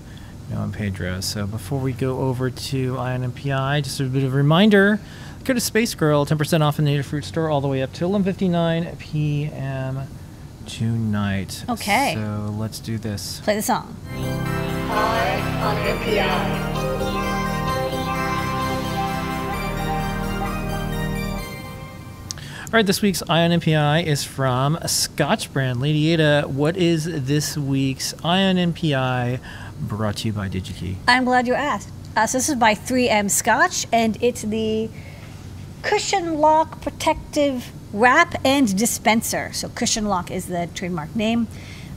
Noe and Pedro. So before we go over to EYE on NPI, just a bit of a reminder. Go to Space Girl, 10% off in the Adafruit Store all the way up to 11.59 p.m. tonight. Okay. So let's do this. Play the song. Eye All right, this week's EYE on NPI is from Scotch brand. Lady Ada, what is this week's EYE on NPI brought to you by DigiKey? I'm glad you asked. Uh, so this is by 3M Scotch, and it's the Cushion Lock Protective Wrap and Dispenser. So Cushion Lock is the trademark name.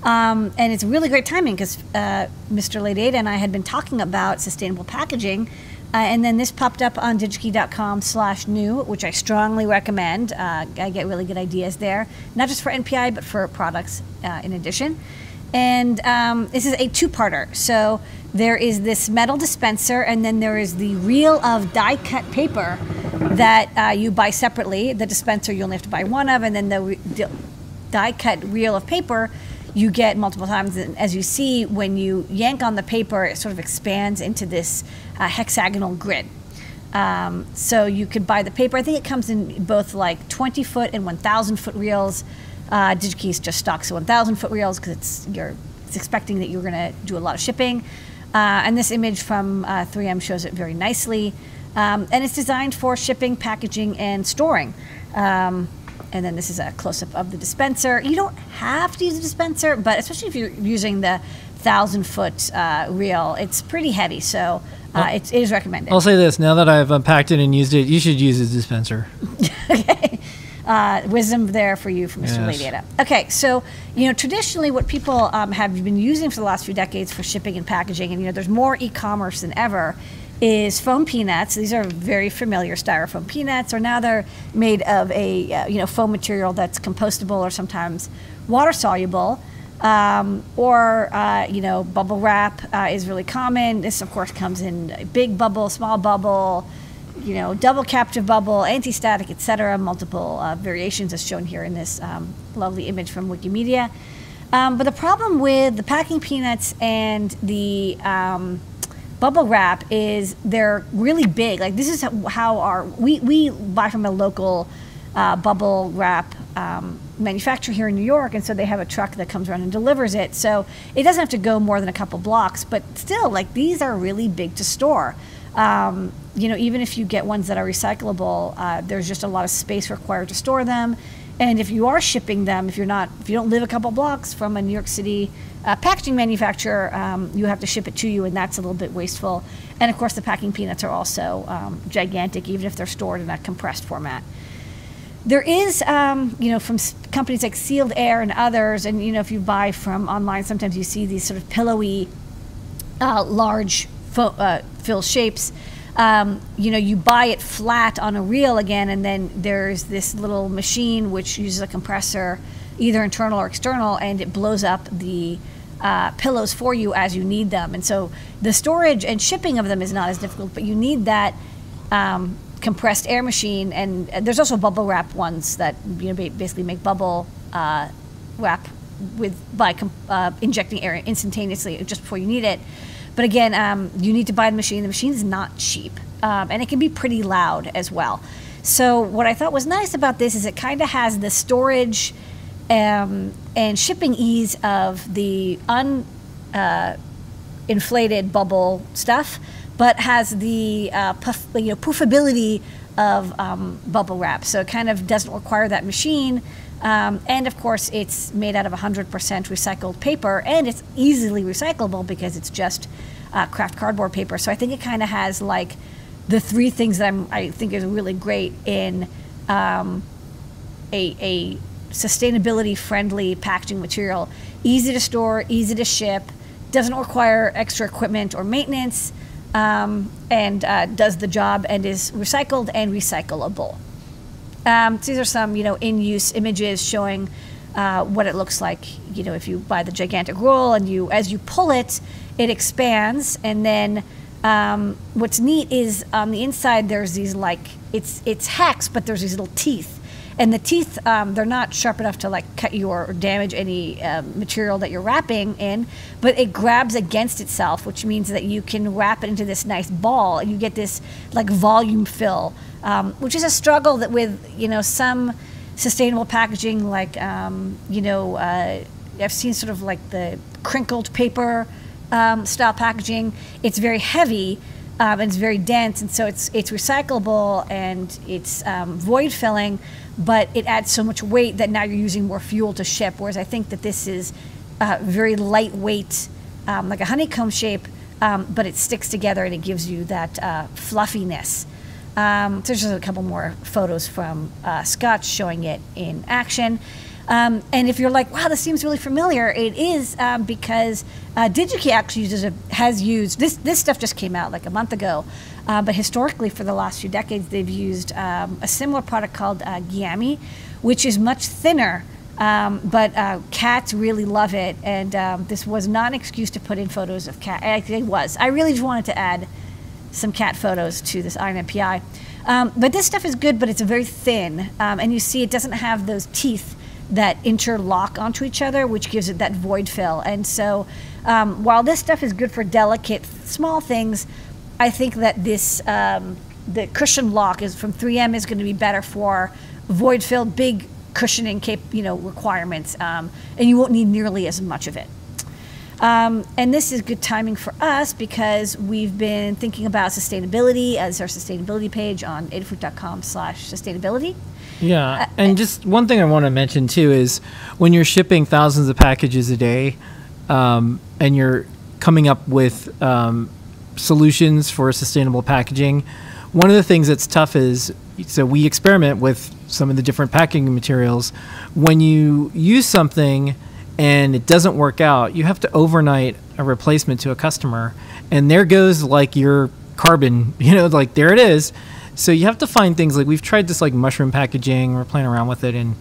Um, and it's really great timing because uh, Mr. Lady Ada and I had been talking about sustainable packaging. Uh, and then this popped up on digikey.com slash new, which I strongly recommend. Uh, I get really good ideas there, not just for NPI, but for products uh, in addition. And um, this is a two-parter. So there is this metal dispenser, and then there is the reel of die-cut paper that uh, you buy separately. The dispenser you only have to buy one of, and then the re- die-cut reel of paper you get multiple times. And as you see, when you yank on the paper, it sort of expands into this uh, hexagonal grid. Um, so you could buy the paper. I think it comes in both like 20 foot and 1,000 foot reels. Uh, DigiKey's just stocks 1,000 foot reels because it's you're it's expecting that you're going to do a lot of shipping. Uh, and this image from uh, 3M shows it very nicely. Um, and it's designed for shipping, packaging, and storing. Um, and then this is a close up of the dispenser. You don't have to use a dispenser, but especially if you're using the thousand foot uh, reel, it's pretty heavy. So uh, it, it is recommended. I'll say this: now that I've unpacked it and used it, you should use a dispenser. *laughs* uh, wisdom there for you from Mr. Yes. Okay, so you know traditionally what people um, have been using for the last few decades for shipping and packaging, and you know there's more e-commerce than ever, is foam peanuts. These are very familiar styrofoam peanuts, or now they're made of a uh, you know foam material that's compostable or sometimes water soluble. Um, or uh, you know bubble wrap uh, is really common. This of course comes in big bubble, small bubble, you know, double captive bubble, anti-static, etc. Multiple uh, variations as shown here in this um, lovely image from Wikimedia. Um, but the problem with the packing peanuts and the um, bubble wrap is they're really big. Like this is how our we we buy from a local uh, bubble wrap um, manufacturer here in New York, and so they have a truck that comes around and delivers it. So it doesn't have to go more than a couple blocks, but still, like these are really big to store. Um, you know, even if you get ones that are recyclable, uh, there's just a lot of space required to store them. And if you are shipping them, if you're not, if you don't live a couple blocks from a New York City uh, packaging manufacturer, um, you have to ship it to you, and that's a little bit wasteful. And of course, the packing peanuts are also um, gigantic, even if they're stored in a compressed format. There is, um, you know, from companies like Sealed Air and others, and you know, if you buy from online, sometimes you see these sort of pillowy uh, large uh, fill shapes. Um, you know, you buy it flat on a reel again, and then there's this little machine which uses a compressor, either internal or external, and it blows up the uh, pillows for you as you need them. And so the storage and shipping of them is not as difficult, but you need that um, compressed air machine. And uh, there's also bubble wrap ones that you know basically make bubble uh, wrap with by uh, injecting air instantaneously just before you need it. But again, um, you need to buy the machine. The machine is not cheap, um, and it can be pretty loud as well. So what I thought was nice about this is it kind of has the storage um, and shipping ease of the un uh, bubble stuff, but has the uh, puff, you know poofability of um, bubble wrap. So it kind of doesn't require that machine. Um, and of course, it's made out of 100% recycled paper, and it's easily recyclable because it's just uh, craft cardboard paper. So I think it kind of has like the three things that I'm, I think is really great in um, a, a sustainability friendly packaging material. Easy to store, easy to ship, doesn't require extra equipment or maintenance, um, and uh, does the job and is recycled and recyclable. Um, these are some, you know, in-use images showing uh, what it looks like. You know, if you buy the gigantic roll and you, as you pull it, it expands, and then um, what's neat is on the inside there's these like it's it's hex, but there's these little teeth, and the teeth um, they're not sharp enough to like cut you or damage any um, material that you're wrapping in, but it grabs against itself, which means that you can wrap it into this nice ball, and you get this like volume fill, um, which is a struggle that with you know some sustainable packaging like um, you know uh, I've seen sort of like the crinkled paper um, style packaging. It's very heavy um, and it's very dense, and so it's it's recyclable and it's um, void filling, but it adds so much weight that now you're using more fuel to ship. Whereas I think that this is uh, very lightweight, um, like a honeycomb shape, um, but it sticks together and it gives you that uh, fluffiness. Um, there's just a couple more photos from uh, Scotch showing it in action. Um, and if you're like, wow, this seems really familiar, it is um, because uh, DigiKey actually uses a, has used this. This stuff just came out like a month ago, uh, but historically for the last few decades they've used um, a similar product called uh, Geami, which is much thinner. Um, but uh, cats really love it, and um, this was not an excuse to put in photos of cat. It was. I really just wanted to add some cat photos to this EYE on NPI. Um, but this stuff is good, but it's very thin, um, and you see it doesn't have those teeth that interlock onto each other, which gives it that void fill. And so, um, while this stuff is good for delicate, small things, I think that this um, the cushion lock is from 3M is going to be better for void filled, big cushioning cap- you know requirements, um, and you won't need nearly as much of it. Um, and this is good timing for us because we've been thinking about sustainability as our sustainability page on adafruit.com slash sustainability. Yeah, and just one thing I want to mention too is when you're shipping thousands of packages a day, um, and you're coming up with um, solutions for sustainable packaging, one of the things that's tough is so we experiment with some of the different packaging materials. When you use something and it doesn't work out, you have to overnight a replacement to a customer, and there goes like your carbon. *laughs* You know, like there it is. So you have to find things like we've tried this like mushroom packaging. We're playing around with it, and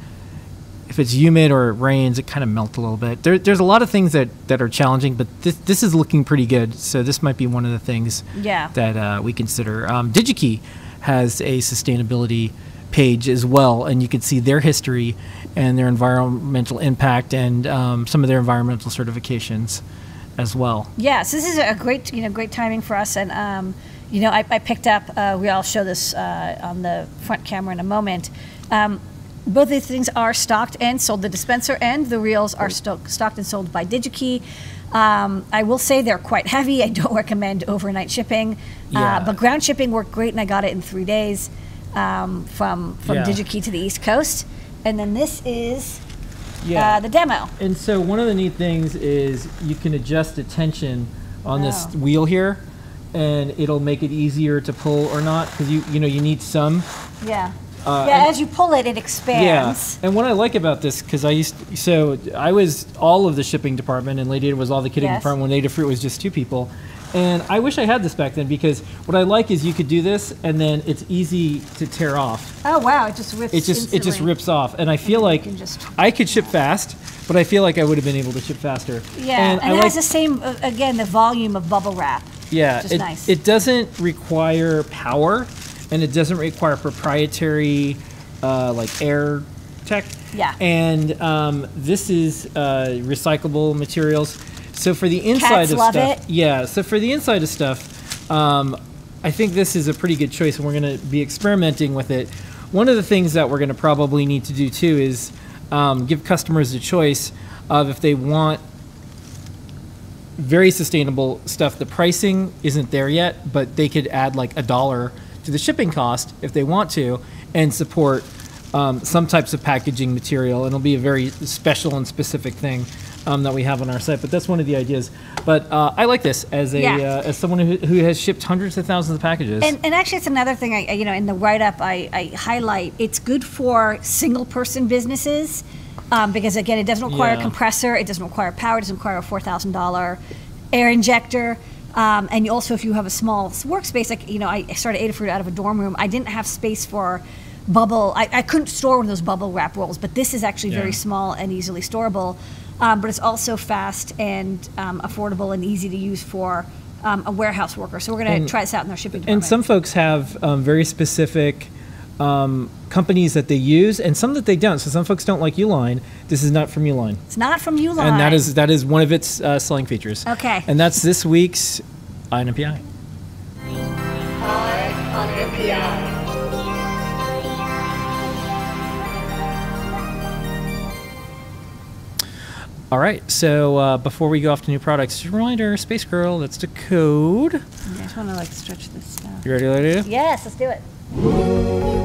if it's humid or it rains, it kind of melts a little bit. There, there's a lot of things that, that are challenging, but this this is looking pretty good. So this might be one of the things Yeah. that uh, we consider. Um, DigiKey has a sustainability page as well, and you can see their history and their environmental impact and um, some of their environmental certifications as well. Yeah, so this is a great, you know, great timing for us. And, um, you know, I, I picked up, uh, we all show this uh, on the front camera in a moment. Um, both these things are stocked and sold. The dispenser and the reels are sto- stocked and sold by DigiKey. Um, I will say they're quite *laughs* heavy. I don't recommend overnight shipping, Yeah. uh, but ground shipping worked great, and I got it in three days um, from from Yeah. DigiKey to the East Coast. And then this is uh, the demo. And so one of the neat things is you can adjust the tension on this Oh. wheel here, and it'll make it easier to pull or not because you you know you need some. Yeah. Uh, yeah, and- as you pull it, it expands. Yeah, and what I like about this because I used so I was all of the shipping department and Lady Ada was all the kitting Yes. department when Adafruit was just two people. And I wish I had this back then because what I like is you could do this and then it's easy to tear off. Oh wow! It just rips. It just it just rips off, and I feel you like just- I could ship fast, but I feel like I would have been able to ship faster. Yeah, and, and, it like has the same uh, again the volume of bubble wrap. yeah, which is it, nice. it doesn't require power, and it doesn't require proprietary uh, like air tech. Yeah. And um, this is uh, recyclable materials. So for the inside Cats of stuff, it. yeah. So for the inside of stuff, um, I think this is a pretty good choice, and we're going to be experimenting with it. One of the things that we're going to probably need to do too is um, give customers a choice of if they want very sustainable stuff. The pricing isn't there yet, but they could add like a dollar to the shipping cost if they want to, and support um, some types of packaging material. And it'll be a very special and specific thing um, that we have on our site. But that's one of the ideas. But uh, I like this as a Yeah. uh, as someone who, who has shipped hundreds of thousands of packages. And, and actually, it's another thing I, you know, in the write up, I, I highlight it's good for single person businesses um, because, again, it doesn't require Yeah. a compressor, it doesn't require power, it doesn't require a $4,000 air injector. Um, and also, if you have a small workspace, like, you know, I started Adafruit out of a dorm room, I didn't have space for bubble, I, I couldn't store one of those bubble wrap rolls, but this is actually Yeah. very small and easily storable. Um, but it's also fast and um, affordable and easy to use for um, a warehouse worker. So we're going to try this out in our shipping department. And some folks have um, very specific um, companies that they use, and some that they don't. So some folks don't like Uline. This is not from Uline, It's not from Uline. and that is that is one of its uh, selling features. Okay. And that's this week's INPI. EYE on NPI. All right. So uh, before we go off to new products, just a reminder: Space Girl. That's the code. I just want to like stretch this stuff. You ready, Lydia? Yes, let's do it.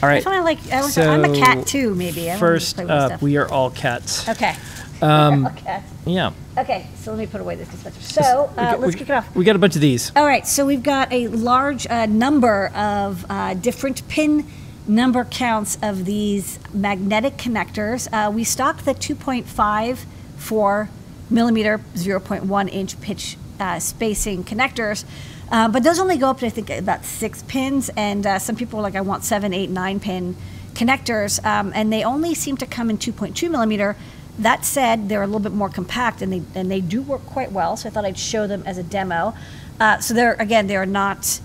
All I right. want to like. I want I'm a So, cat too, maybe. I First up, we are all cats. Okay. Um, Okay. yeah. Okay. So let me put away this dispenser. So uh, let's we- kick it off. We got a bunch of these. All right, so we've got a large uh, number of uh, different pin number counts of these magnetic connectors. Uh, we stock the 2.54 millimeter, 0.1 inch pitch uh, spacing connectors. Uh, but those only go up to I think about six pins, and uh, some people are like, I want seven, eight, nine pin connectors, um, and they only seem to come in 2.2 millimeter. That said, they're a little bit more compact, and they and they do work quite well. So I thought I'd show them as a demo. Uh, so they're again, they are not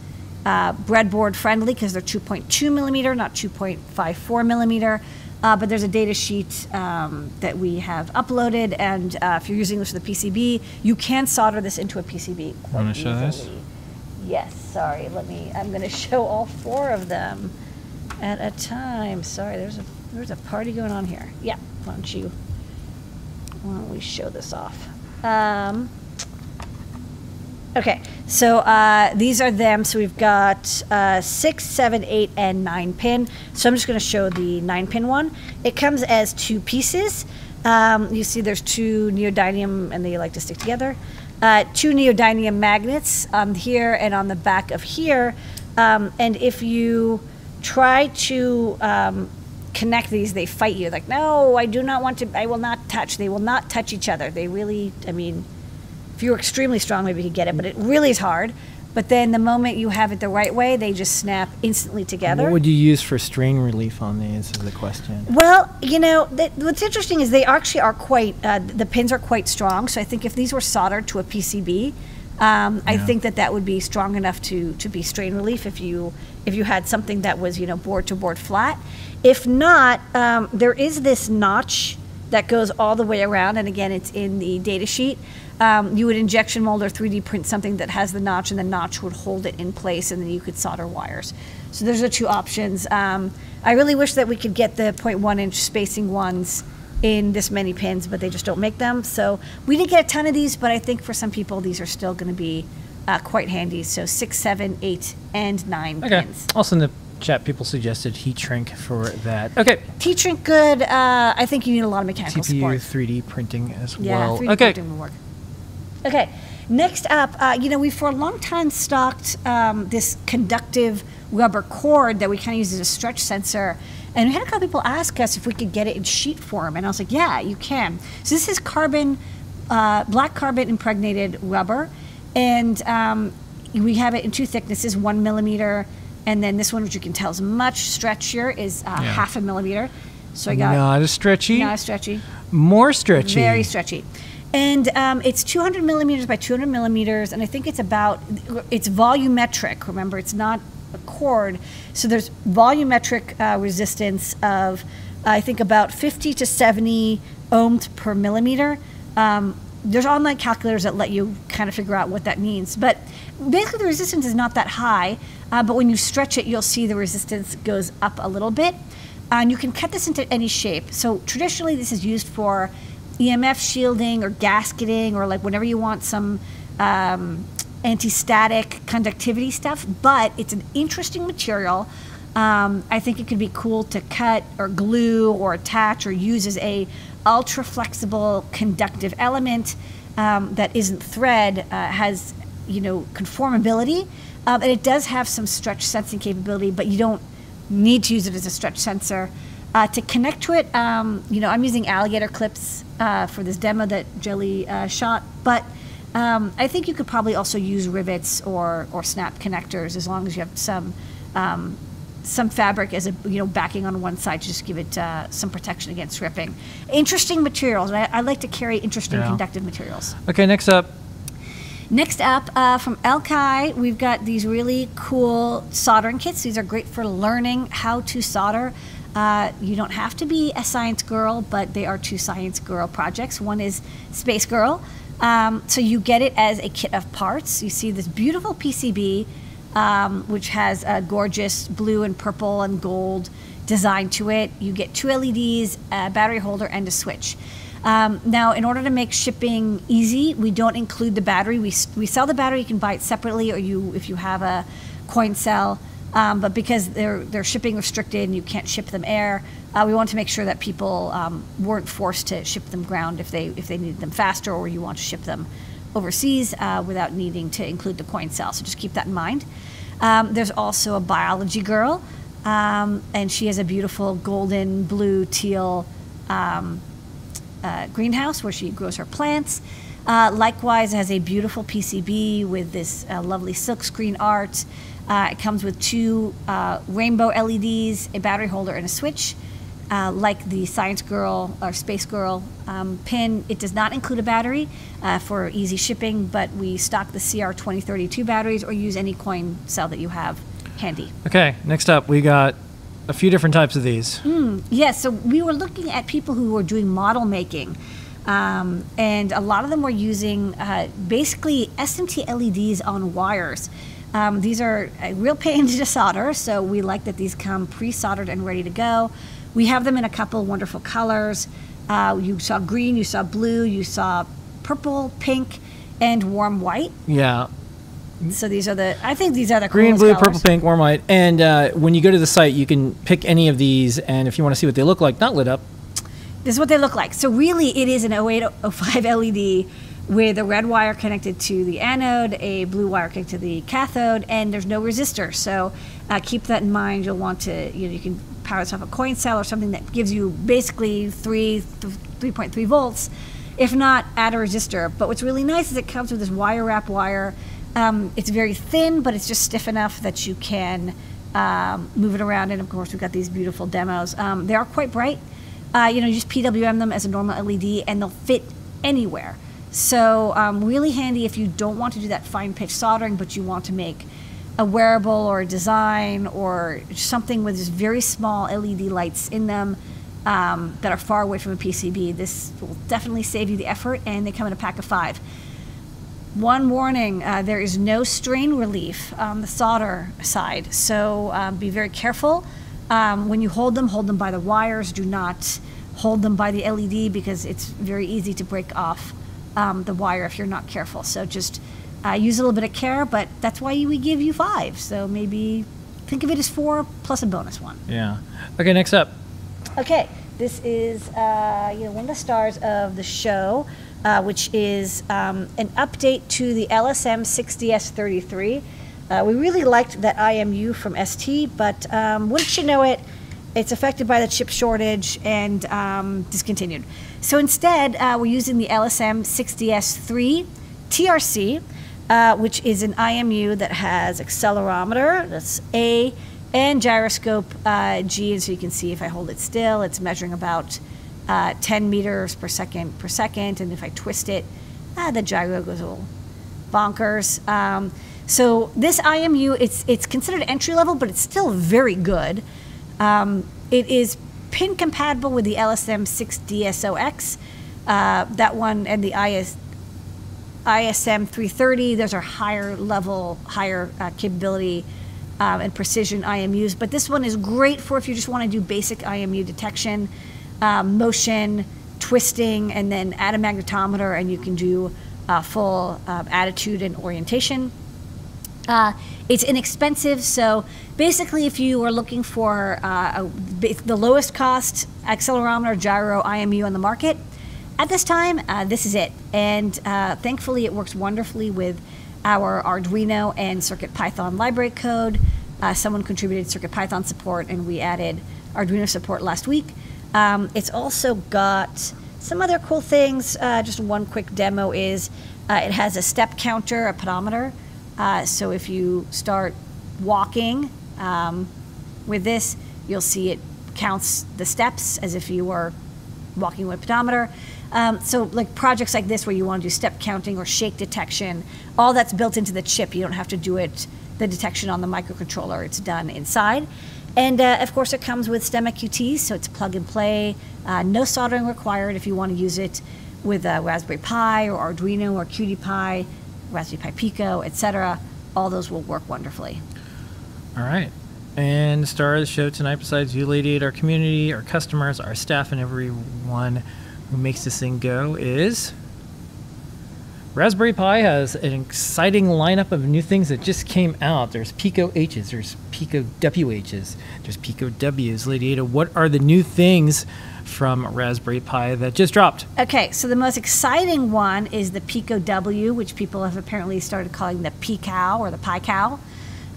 uh, breadboard friendly because they're 2.2 millimeter, not 2.54 millimeter. Uh, but there's a data sheet um, that we have uploaded, and uh, if you're using this with a PCB, you can solder this into a PCB. Wanna show this? Yes, sorry. Let me. I'm going *laughs* to show all four of them at a time. Sorry, there's a there's a party going on here. Yeah, why don't you? Why don't we show this off? Um, okay, so uh, these are them. So we've got uh, six, seven, eight, and nine pin. So I'm just going to show the nine pin one. It comes as two pieces. Um, you see, there's two neodymium, and they like to stick together. Uh, two neodymium magnets here and on the back of here. Um, and if you try to um, connect these, they fight you. Like, no, I do not want to. I will not touch. They will not touch each other. They really. I mean, if you were extremely strong, maybe you could get it, but it really is hard. But then the moment you have it the right way, they just snap instantly together. What would you use for strain relief on these? Is the question. Well, you know, th- what's interesting is they actually are quite, uh, the pins are quite strong. So I think if these were soldered to a PCB, um, I think that that would be strong enough to, to be strain relief if you if you had something that was you know board to board flat. If not, um, there is this notch that goes all the way around, and again, it's in the data sheet. Um, you would injection mold or 3D print something that has the notch, and the notch would hold it in place, and then you could solder wires. So those are two options. Um, I really wish that we could get the 0.1 inch spacing ones in this many pins, but they just don't make them. So we didn't get a ton of these, but I think for some people these are still going to be uh, quite handy. So six, seven, eight, and nine Okay. pins. Also in the chat, people suggested heat shrink for that. Okay. Heat shrink good. Uh, I think you need a lot of mechanical TPU support. 3D printing as Yeah, well. 3D okay. Printing will work. Okay, next up, uh, you know, we for a long time stocked um, this conductive rubber cord that we kind of use as a stretch sensor. And we had a couple people ask us if we could get it in sheet form. And I was like, yeah, you can. So this is carbon, uh, black carbon impregnated rubber. And um, we have it in two thicknesses, one millimeter. And then this one, which you can tell is much stretchier, is uh, Yeah. half a millimeter. So I got Not as stretchy. not as stretchy. more stretchy. Very stretchy. And um, it's 200 millimeters by 200 millimeters, and I think it's about, it's volumetric. Remember, it's not a cord. So there's volumetric uh, resistance of, I think, about 50 to 70 ohms per millimeter. Um, there's online calculators that let you kind of figure out what that means. But basically, the resistance is not that high, uh, but when you stretch it, you'll see the resistance goes up a little bit. And you can cut this into any shape. So traditionally, this is used for EMF shielding or gasketing or like whenever you want some um, anti-static conductivity stuff. But it's an interesting material. Um, I think it could be cool to cut or glue or attach or use as a ultra flexible conductive element um, that isn't thread, uh, has you know conformability, um, and it does have some stretch sensing capability. But you don't need to use it as a stretch sensor. Uh, to connect to it, um, you know, I'm using alligator clips uh, for this demo that Jelly uh, shot, but um, I think you could probably also use rivets or, or snap connectors as long as you have some um, some fabric as a you know backing on one side to just give it uh, some protection against ripping. Interesting materials. I, I like to carry interesting Yeah. conductive materials. Okay, next up. Next up, uh, from Elkai, we've got these really cool soldering kits. These are great for learning how to solder. Uh, you don't have to be a science girl, but they are two science girl projects. One is Space Girl. Um, so you get it as a kit of parts. You see this beautiful PCB, um, which has a gorgeous blue and purple and gold design to it. You get two LEDs, a battery holder, and a switch. Um, now, in order to make shipping easy, we don't include the battery. We, we sell the battery. You can buy it separately, or you if you have a coin cell. Um, but because they're they're shipping restricted and you can't ship them air, uh, we want to make sure that people um, weren't forced to ship them ground if they if they needed them faster, or you want to ship them overseas uh, without needing to include the coin cell. So just keep that in mind. Um, there's also a biology girl, um, and she has a beautiful golden, blue, teal um, uh, greenhouse where she grows her plants. Uh, likewise, has a beautiful PCB with this uh, lovely silkscreen art. Uh, it comes with two uh, rainbow LEDs, a battery holder, and a switch. Uh, like the Science Girl or Space Girl um, pin, it does not include a battery uh, for easy shipping, but we stock the CR2032 batteries or use any coin cell that you have handy. Okay, next up, we got a few different types of these. Yes, so we were looking at people who were doing model making, um, and a lot of them were using uh, basically SMT LEDs on wires. Um, these are a real pain *laughs* to solder, so we like that these come pre-soldered and ready to go. We have them in a couple wonderful colors. Uh, you saw green, you saw blue, you saw purple, pink, and warm white. Yeah. So these are the. I think these are the Green, blue, colors. purple, pink, warm white. And uh, when you go to the site, you can pick any of these. And if you want to see what they look like, not lit up, This is what they look like. So really, it is an 0805 LED with a red wire connected to the anode, a blue wire connected to the cathode, and there's no resistor. So uh, keep that in mind. You'll want to, you know, you can power this off a coin cell or something that gives you basically three, 3.3 volts. If not, add a resistor. But what's really nice is it comes with this wire wrap wire. Um, it's very thin, but it's just stiff enough that you can um, move it around. And of course, we've got these beautiful demos. Um, they are quite bright. Uh, you know, you just PWM them as a normal LED, and they'll fit anywhere. So um, really handy if you don't want to do that fine pitch soldering, but you want to make a wearable or a design or something with very small LED lights in them um, that are far away from a PCB. This will definitely save you the effort, and they come in a pack of five. One warning uh, there is no strain relief on the solder side, so um, be very careful. Um, when you hold them, hold them by the wires. Do not hold them by the LED because it's very easy to break off um, the wire if you're not careful. So just uh, use a little bit of care, but that's why we give you five. So maybe think of it as four plus a bonus one. yeah. Okay, next up. Okay, this is uh, you know one of the stars of the show, uh, which is um, an update to the LSM 6DS33. Uh, we really liked that IMU from ST, but um, wouldn't you know it, it's affected by the chip shortage and um, discontinued. So instead, uh, we're using the LSM 6DS3 TRC, uh, which is an IMU that has accelerometer, that's A, and gyroscope uh, G. And so you can see if I hold it still, it's measuring about uh, 10 meters per second per second. And if I twist it, ah, the gyro goes a little bonkers. Um, so this IMU, it's it's considered entry level, but it's still very good. Um, it is pin compatible with the LSM 6DSOX. Uh, that one and the IS, ISM 330, those are higher level, higher uh, capability um, and precision IMUs. But this one is great for if you just want to do basic IMU detection, um, motion, twisting, and then add a magnetometer, and you can do uh, full uh, attitude and orientation. Uh, it's inexpensive, so basically, if you are looking for uh, a, the lowest cost accelerometer gyro IMU on the market, at this time, uh, this is it. And uh, thankfully, it works wonderfully with our Arduino and CircuitPython library code. Uh, someone contributed CircuitPython support, and we added Arduino support last week. Um, it's also got some other cool things. Uh, just one quick demo is uh, it has a step counter, a pedometer. So if you start walking um, with this, you'll see it counts the steps as if you were walking with a pedometer. Um, so like projects like this where you want to do step counting or shake detection, all that's built into the chip. You don't have to do it, the detection on the microcontroller. It's done inside. And uh, of course, it comes with STEMMA QTs, so it's plug and play. Uh, no soldering required if you want to use it with a Raspberry Pi or Arduino or QT Py, Raspberry Pi Pico, etc. All those will work wonderfully. All right. And the star of the show tonight, besides you, Lady Ada, our community, our customers, our staff, and everyone who makes this thing go, is Raspberry Pi has an exciting lineup of new things that just came out. There's Pico H's, there's Pico WH's, there's Pico W's. Lady Ada, what are the new things from Raspberry Pi that just dropped? Okay, so the most exciting one is the Pico W, which people have apparently started calling the Picow or the Pi Cow,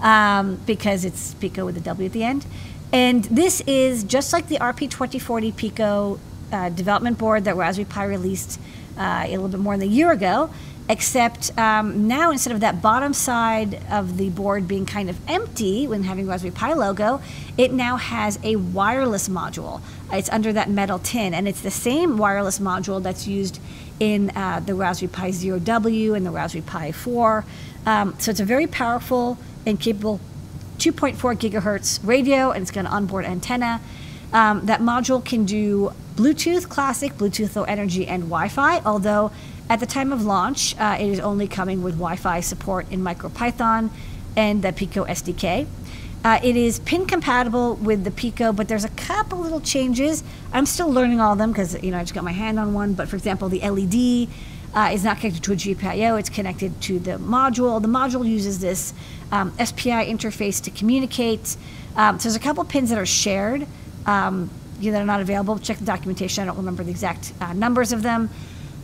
um, because it's Pico with a W at the end. And this is just like the RP2040 Pico uh, development board that Raspberry Pi released uh, a little bit more than a year ago, except um, now instead of that bottom side of the board being kind of empty when having Raspberry Pi logo, it now has a wireless module. It's under that metal tin, and it's the same wireless module that's used in uh, the Raspberry Pi Zero W and the Raspberry Pi 4. Um, so it's a very powerful and capable 2.4 gigahertz radio, and it's got an onboard antenna. Um, that module can do Bluetooth Classic, Bluetooth Low Energy, and Wi Fi, although at the time of launch, uh, it is only coming with Wi Fi support in MicroPython. and the Pico SDK. Uh, it is pin compatible with the Pico, but there's a couple little changes. I'm still learning all of them because you know I just got my hand on one. But for example, the LED uh, is not connected to a GPIO; it's connected to the module. The module uses this um, SPI interface to communicate. Um, so there's a couple pins that are shared um, you know, that are not available. Check the documentation. I don't remember the exact uh, numbers of them.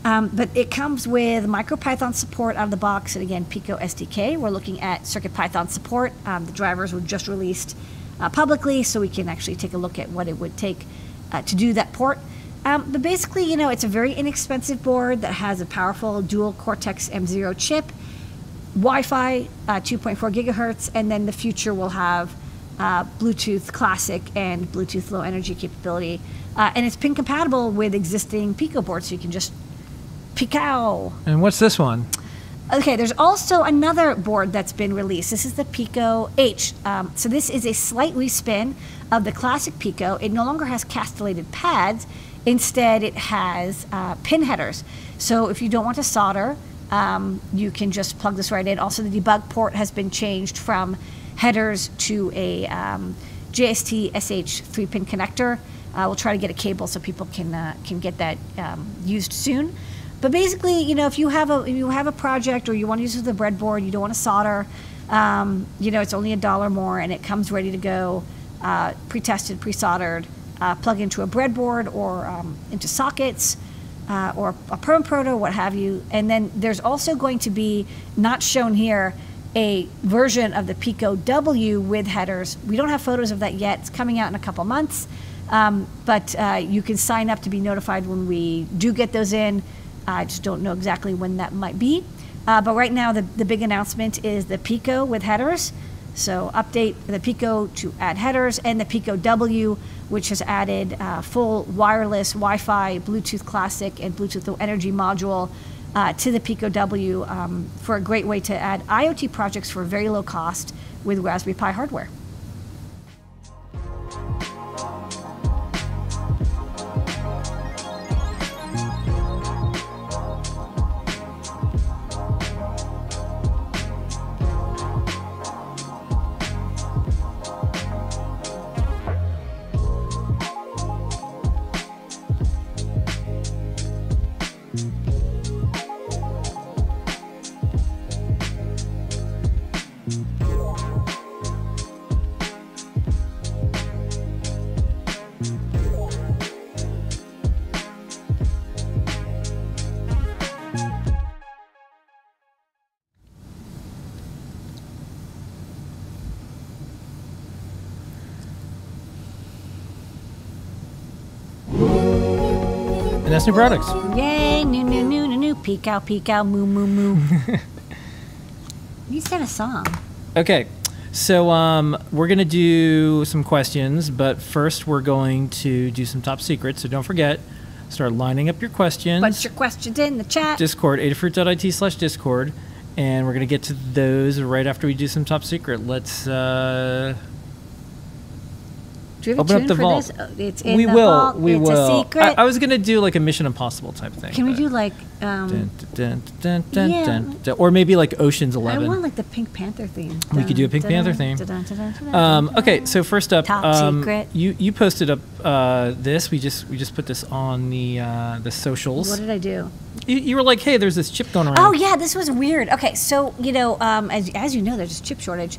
Um, but it comes with MicroPython support out of the box, and again, Pico SDK. We're looking at CircuitPython support. Um, the drivers were just released uh, publicly, so we can actually take a look at what it would take uh, to do that port. Um, but basically, you know, it's a very inexpensive board that has a powerful dual Cortex M0 chip, Wi-Fi, uh, 2.4 gigahertz, and then the future will have uh, Bluetooth Classic and Bluetooth Low Energy capability. Uh, and it's pin compatible with existing Pico boards, so you can just Pico. And what's this one? Okay, there's also another board that's been released. This is the Pico H. Um, so this is a slight respin of the classic Pico. It no longer has castellated pads. Instead, it has uh, pin headers. So if you don't want to solder, um, you can just plug this right in. Also, the debug port has been changed from headers to a um, JST SH three pin connector. Uh, we'll try to get a cable so people can uh, can get that um, used soon. But basically, you know, if you have a you have a project or you want to use a breadboard, you don't want to solder, um, you know, it's only a dollar more and it comes ready to go, uh, pre-tested, pre-soldered, uh, plug into a breadboard or um, into sockets. Uh, or a Perma-Proto, what have you. And then there's also going to be, not shown here, a version of the Pico W with headers. We don't have photos of that yet. It's coming out in a couple months. Um, but uh, you can sign up to be notified when we do get those in. I just don't know exactly when that might be. Uh, but right now, the, the big announcement is the Pico with headers. So update the Pico to add headers and the Pico W, which has added uh, full wireless Wi-Fi, Bluetooth Classic, and Bluetooth Low Energy module uh, to the Pico W um, for a great way to add IoT projects for very low cost with Raspberry Pi hardware. New products. Yay, new, new, new, new, new, peek out, peek out, moo, moo, moo. you said a song. Okay, so um, we're gonna do some questions, but first we're going to do some top secrets. So don't forget, start lining up your questions. Put your questions in the chat. Discord, adafruit.it slash Discord, and we're gonna get to those right after we do some top secret. Let's. Uh, Do have a open up the for vault. this? Oh, It's in we the will. vault. We it's will. a secret. I, I was gonna do like a Mission Impossible type thing. Can we but- do like, um, Dun, dun, dun, dun, Yeah. dun, dun, or maybe like Ocean's I Eleven. want like the Pink Panther theme. We could do a Pink Panther theme. Um, okay, so first up, Top um, secret. you you posted up uh, this. We just we just put this on the uh, the socials. What did I do? you, you were like, hey, there's this chip going around. Oh yeah, this was weird. Okay, so you know, um, as, as you know, there's a chip shortage.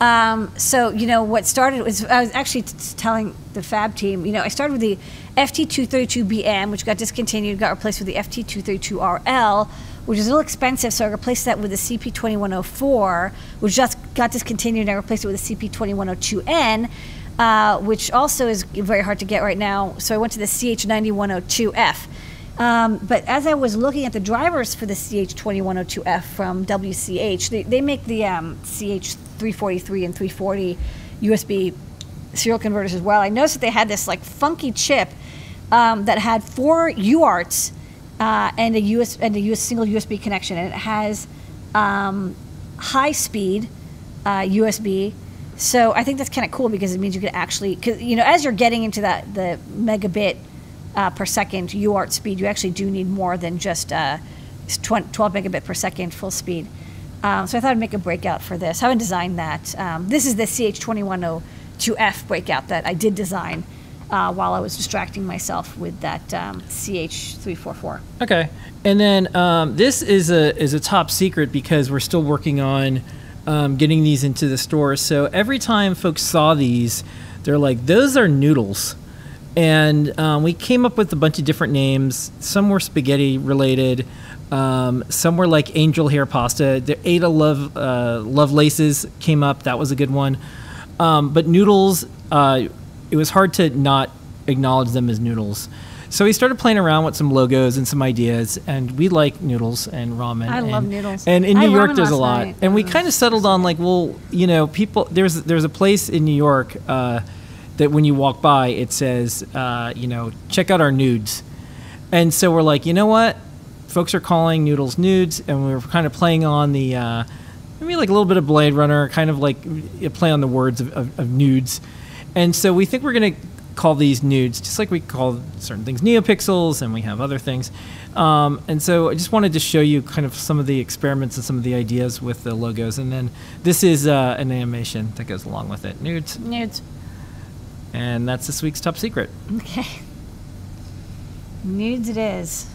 Um, so you know what started was I was actually telling the Fab team. You know, I started with the FT232BM, which got discontinued, got replaced with the FT232RL, which is a little expensive. So I replaced that with the CP2104, which just got discontinued. and I replaced it with the CP2102N. Uh, which also is very hard to get right now. So I went to the CH9102F. Um, but as I was looking at the drivers for the CH2102F from WCH, they, they make the um, CH343 and 340 USB serial converters as well. I noticed that they had this like funky chip um, that had four UARTs uh, and a US and a US single USB connection, and it has um, high speed uh, USB. So I think that's kind of cool because it means you can actually, cause, you know, as you're getting into that the megabit uh, per second UART speed, you actually do need more than just uh, 12 megabit per second full speed. Um, so I thought I'd make a breakout for this. I haven't designed that. Um, this is the CH2102F breakout that I did design uh, while I was distracting myself with that um, CH344. Okay, and then um, this is a is a top secret because we're still working on um, getting these into the store. So every time folks saw these, they're like, "Those are noodles," and um, we came up with a bunch of different names. Some were spaghetti related. Um, some were like angel hair pasta. The Ada Love uh, Love Laces came up. That was a good one. Um, but noodles, uh, it was hard to not acknowledge them as noodles. So we started playing around with some logos and some ideas, and we like noodles and ramen. I and, love noodles. And in I New York, there's a lot. night. And we Mm. kind of settled on like, well, you know, people. There's there's a place in New York uh, that when you walk by, it says, uh, you know, check out our nudes. And so we're like, you know what? Folks are calling noodles nudes, and we were kind of playing on the uh, maybe like a little bit of Blade Runner, kind of like a play on the words of, of, of nudes. And so we think we're going to call these nudes, just like we call certain things neopixels, and we have other things. Um, and so I just wanted to show you kind of some of the experiments and some of the ideas with the logos. And then this is uh, an animation that goes along with it. Nudes. Nudes. And that's this week's top secret. Okay. Nudes it is.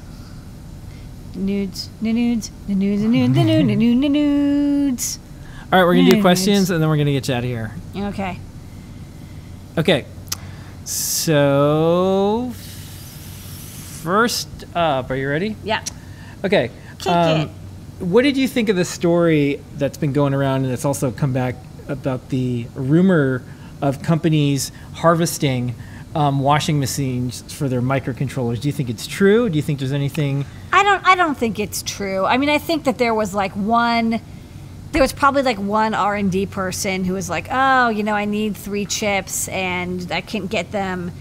The nudes, nudes, nudes, nudes, nudes, *laughs* nudes, nudes. All right, we're gonna do questions, and then we're gonna get you out of here. Okay. Okay. So first up, are you ready? Yeah. Okay. Um. What did you think of the story that's been going around and that's also come back about the rumor of companies harvesting um, washing machines for their microcontrollers? Do you think it's true? Do you think there's anything? I don't. I don't think it's true. I mean, I think that there was like one. There was probably like one R and D person who was like, "Oh, you know, I need three chips and I can't get them,"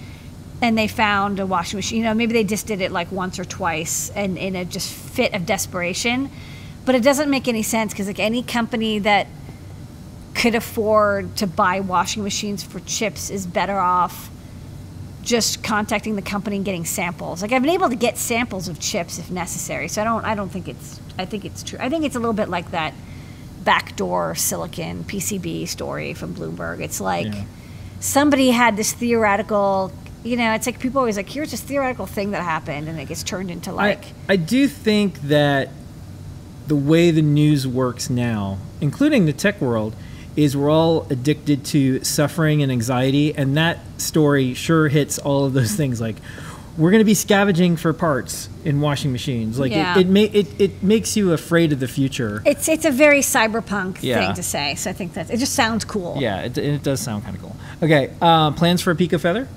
and they found a washing machine. You know, maybe they just did it like once or twice, and in a just fit of desperation. But it doesn't make any sense because like any company that could afford to buy washing machines for chips is better off just contacting the company and getting samples. Like I've been able to get samples of chips if necessary. So I don't I don't think it's I think it's true. I think it's a little bit like that backdoor silicon PCB story from Bloomberg. It's like Yeah. somebody had this theoretical you know, it's like people always like, here's this theoretical thing that happened and it gets turned into like I, I do think that the way the news works now, including the tech world, is we're all addicted to suffering and anxiety, and that story sure hits all of those things. Like, we're going to be scavenging for parts in washing machines. Like, Yeah. it, it, ma- it it makes you afraid of the future. it's it's a very cyberpunk Yeah. thing to say. So I think that it just sounds cool. yeah, it, it does sound kind of cool. Okay, uh, plans for a Pico Feather?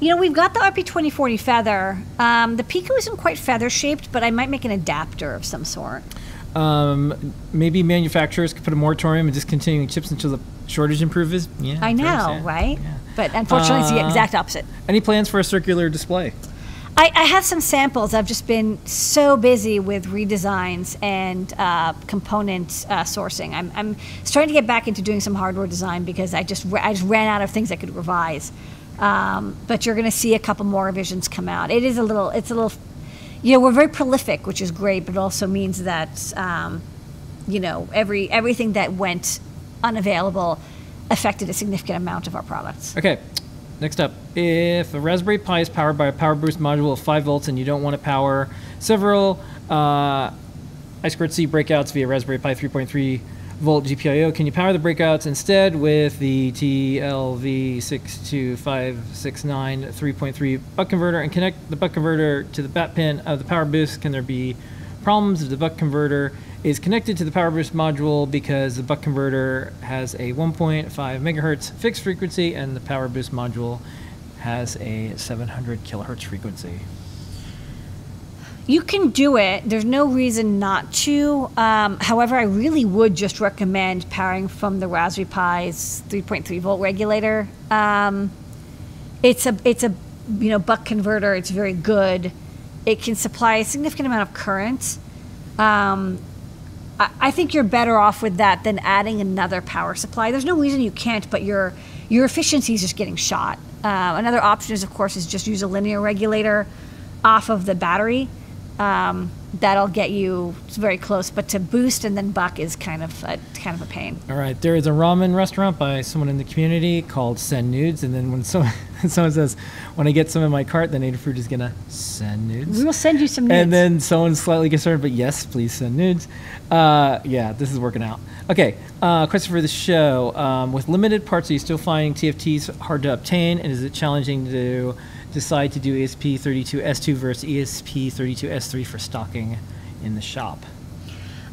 You know, we've got the RP2040 feather. Um, the Pico isn't quite feather shaped, but I might make an adapter of some sort. Um, maybe manufacturers could put a moratorium and discontinuing chips until the shortage improves. Yeah, I know, right? Yeah. But unfortunately, it's the Uh, exact opposite. Any plans for a circular display? I, I have some samples. I've just been so busy with redesigns and uh, component uh, sourcing. I'm, I'm starting to get back into doing some hardware design because I just I just ran out of things I could revise. Um, but you're going to see a couple more revisions come out. It is a little. It's a little. You know, we're very prolific, which is great, but also means that um, you know every everything that went unavailable affected a significant amount of our products. Okay, next up. If a Raspberry Pi is powered by a Power Boost module of 5 volts and you don't want to power several uh, I2C breakouts via Raspberry Pi 3.3 volt GPIO, can you power the breakouts instead with the TLV62569 3.3 buck converter and connect the buck converter to the bat pin of the Power Boost? Can there be problems if the buck converter is connected to the Power Boost module because the buck converter has a 1.5 megahertz fixed frequency and the Power Boost module has a 700 kilohertz frequency. You can do it. There's no reason not to. Um, however, I really would just recommend powering from the Raspberry Pi's 3.3 volt regulator. Um, it's a it's a you know buck converter. It's very good. It can supply a significant amount of current. Um, I, I think you're better off with that than adding another power supply. There's no reason you can't, but your your efficiency is just getting shot. Uh, another option is, of course, is just use a linear regulator off of the battery. Um, that'll get you very close. But to boost and then buck is kind of a, kind of a pain. All right, there is a ramen restaurant by someone in the community called Send Nudes, and then when someone *laughs* someone says, "When I get some in my cart, then Adafruit is gonna send nudes." We will send you some nudes. And then someone's slightly concerned, but yes, please send nudes. Uh, yeah, this is working out. Okay, uh, question for the show. Um, with limited parts, are you still finding TFTs hard to obtain? And is it challenging to decide to do E ESP32S2 versus E ESP32S3 for stocking in the shop?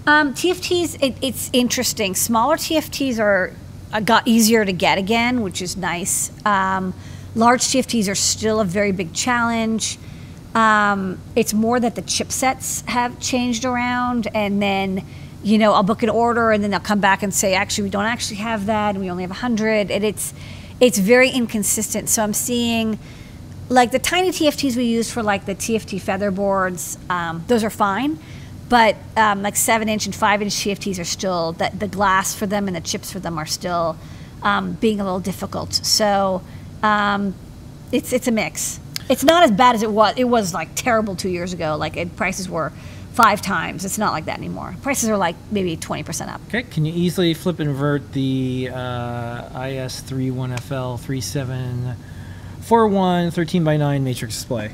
Um, TFTs, it, it's interesting. Smaller TFTs are uh, got easier to get again, which is nice. Um, large TFTs are still a very big challenge. Um, it's more that the chipsets have changed around, and then you know I'll book an order, and then they'll come back and say, actually, we don't actually have that, and we only have hundred, and it's it's very inconsistent. So I'm seeing like the tiny TFTs we use for like the TFT feather boards, um, those are fine. But um, like seven inch and five inch TFTs are still that the glass for them and the chips for them are still um, being a little difficult. So um, it's it's a mix. It's not as bad as it was. It was like terrible two years ago. Like it, prices were five times. It's not like that anymore. Prices are like maybe twenty percent up. Okay, can you easily flip invert the uh, IS31FL 3741 13 by 9 matrix display?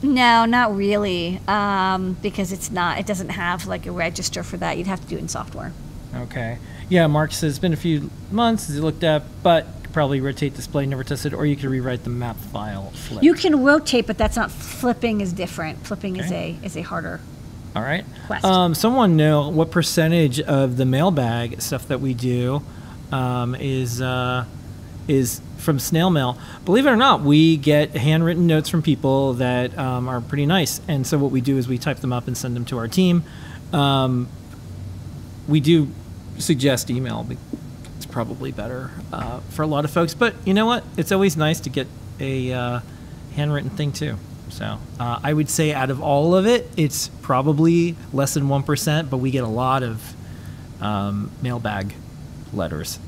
No, not really, um, because it's not. It doesn't have like a register for that. You'd have to do it in software. Okay. Yeah, Mark says it's been a few months since he looked at, but probably rotate display, never tested, or you could rewrite the map file flip. You can rotate, but that's not flipping. Is different. Flipping is a is a harder. All right. Quest. Um, someone know what percentage of the mailbag stuff that we do um, is uh, is from snail mail. Believe it or not, we get handwritten notes from people that um, are pretty nice, and so what we do is we type them up and send them to our team. Um, we do suggest email. It's probably better uh, for a lot of folks, but you know what? It's always nice to get a uh, handwritten thing too. So uh, I would say out of all of it, it's probably less than one percent, but we get a lot of um, mailbag letters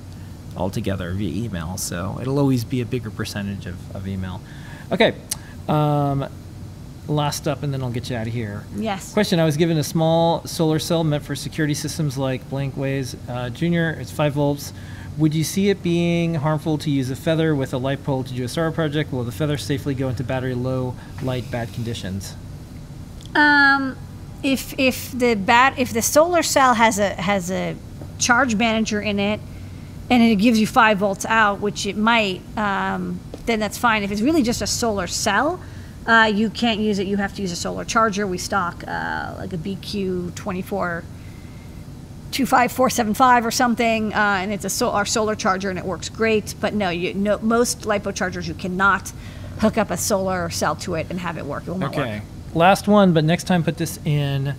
altogether via email. So it'll always be a bigger percentage of, of email. Okay. Um, last up, and then I'll get you out of here. Yes. Question: I was given a small solar cell meant for security systems like Blankways uh, Junior. It's five volts. Would you see it being harmful to use a feather with a LiPoly to do a solar project? Will the feather safely go into battery low light bad conditions? Um, if if the bat if the solar cell has a has a charge manager in it, and it gives you five volts out, which it might, um, then that's fine. If it's really just a solar cell, uh, you can't use it. You have to use a solar charger. We stock uh, like a BQ twenty four. 25475 or something, uh, and it's a sol- our solar charger and it works great. But no, you no most lipo chargers you cannot hook up a solar cell to it and have it work. It will not work. Okay. Last one, but next time put this in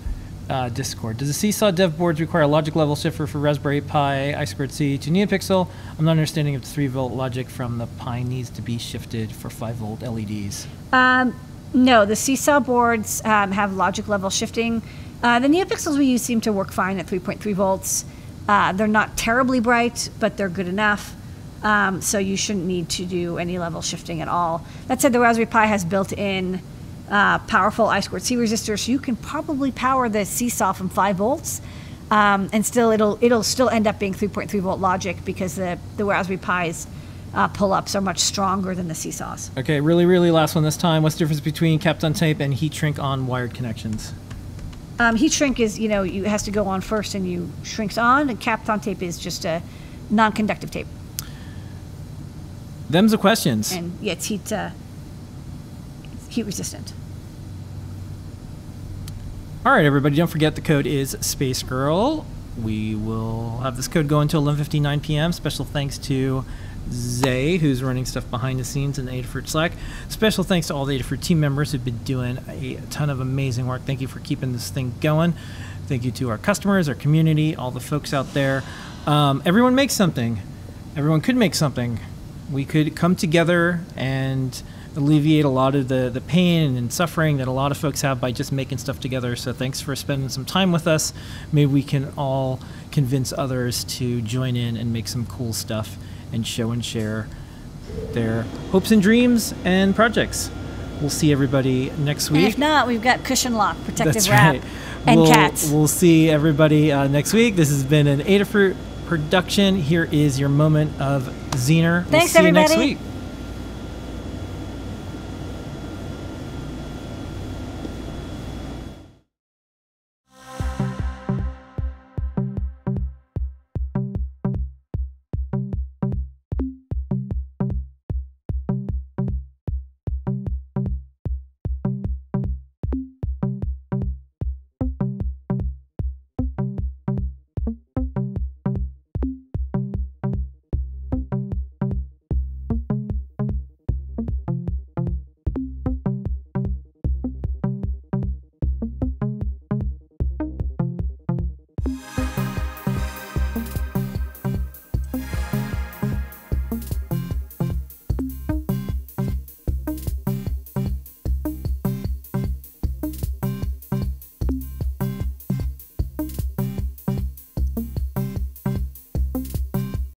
uh, Discord. Does the Seesaw dev boards require a logic level shifter for Raspberry Pi I squared C to NeoPixel? I'm not understanding if the 3 volt logic from the Pi needs to be shifted for 5 volt LEDs. Um, no, the Seesaw boards um, have logic level shifting. Uh, the NeoPixels we use seem to work fine at 3.3 volts. Uh, they're not terribly bright, but they're good enough. Um, so you shouldn't need to do any level shifting at all. That said, the Raspberry Pi has built-in uh, powerful I squared C resistors, so you can probably power the Seesaw from 5 volts, um, and still it'll it'll still end up being 3.3 volt logic because the the Raspberry Pis uh, pull-ups are much stronger than the Seesaws. Okay, really, really last one this time. What's the difference between Kapton tape and heat shrink on wired connections? Um, heat shrink is, you know, you it has to go on first and you shrinks on, and Kapton tape is just a non-conductive tape. Them's the questions. And yeah, it's heat, uh, it's heat resistant. All right, everybody, don't forget the code is Space Girl. We will have this code go until 11:59 p.m. Special thanks to Zay, who's running stuff behind the scenes in the Adafruit Slack. Special thanks to all the Adafruit team members who've been doing a ton of amazing work. Thank you for keeping this thing going. Thank you to our customers, our community, all the folks out there. Um, everyone makes something. Everyone could make something. We could come together and alleviate a lot of the, the pain and suffering that a lot of folks have by just making stuff together. So thanks for spending some time with us. Maybe we can all convince others to join in and make some cool stuff and show and share their hopes and dreams and projects. we'll see everybody next And week. if not, we've got cushion lock, protective That's wrap, right. and we'll, cats. We'll see everybody uh, next week. This has been an Adafruit production. Here is your moment of Zener. We'll Thanks, see you next week.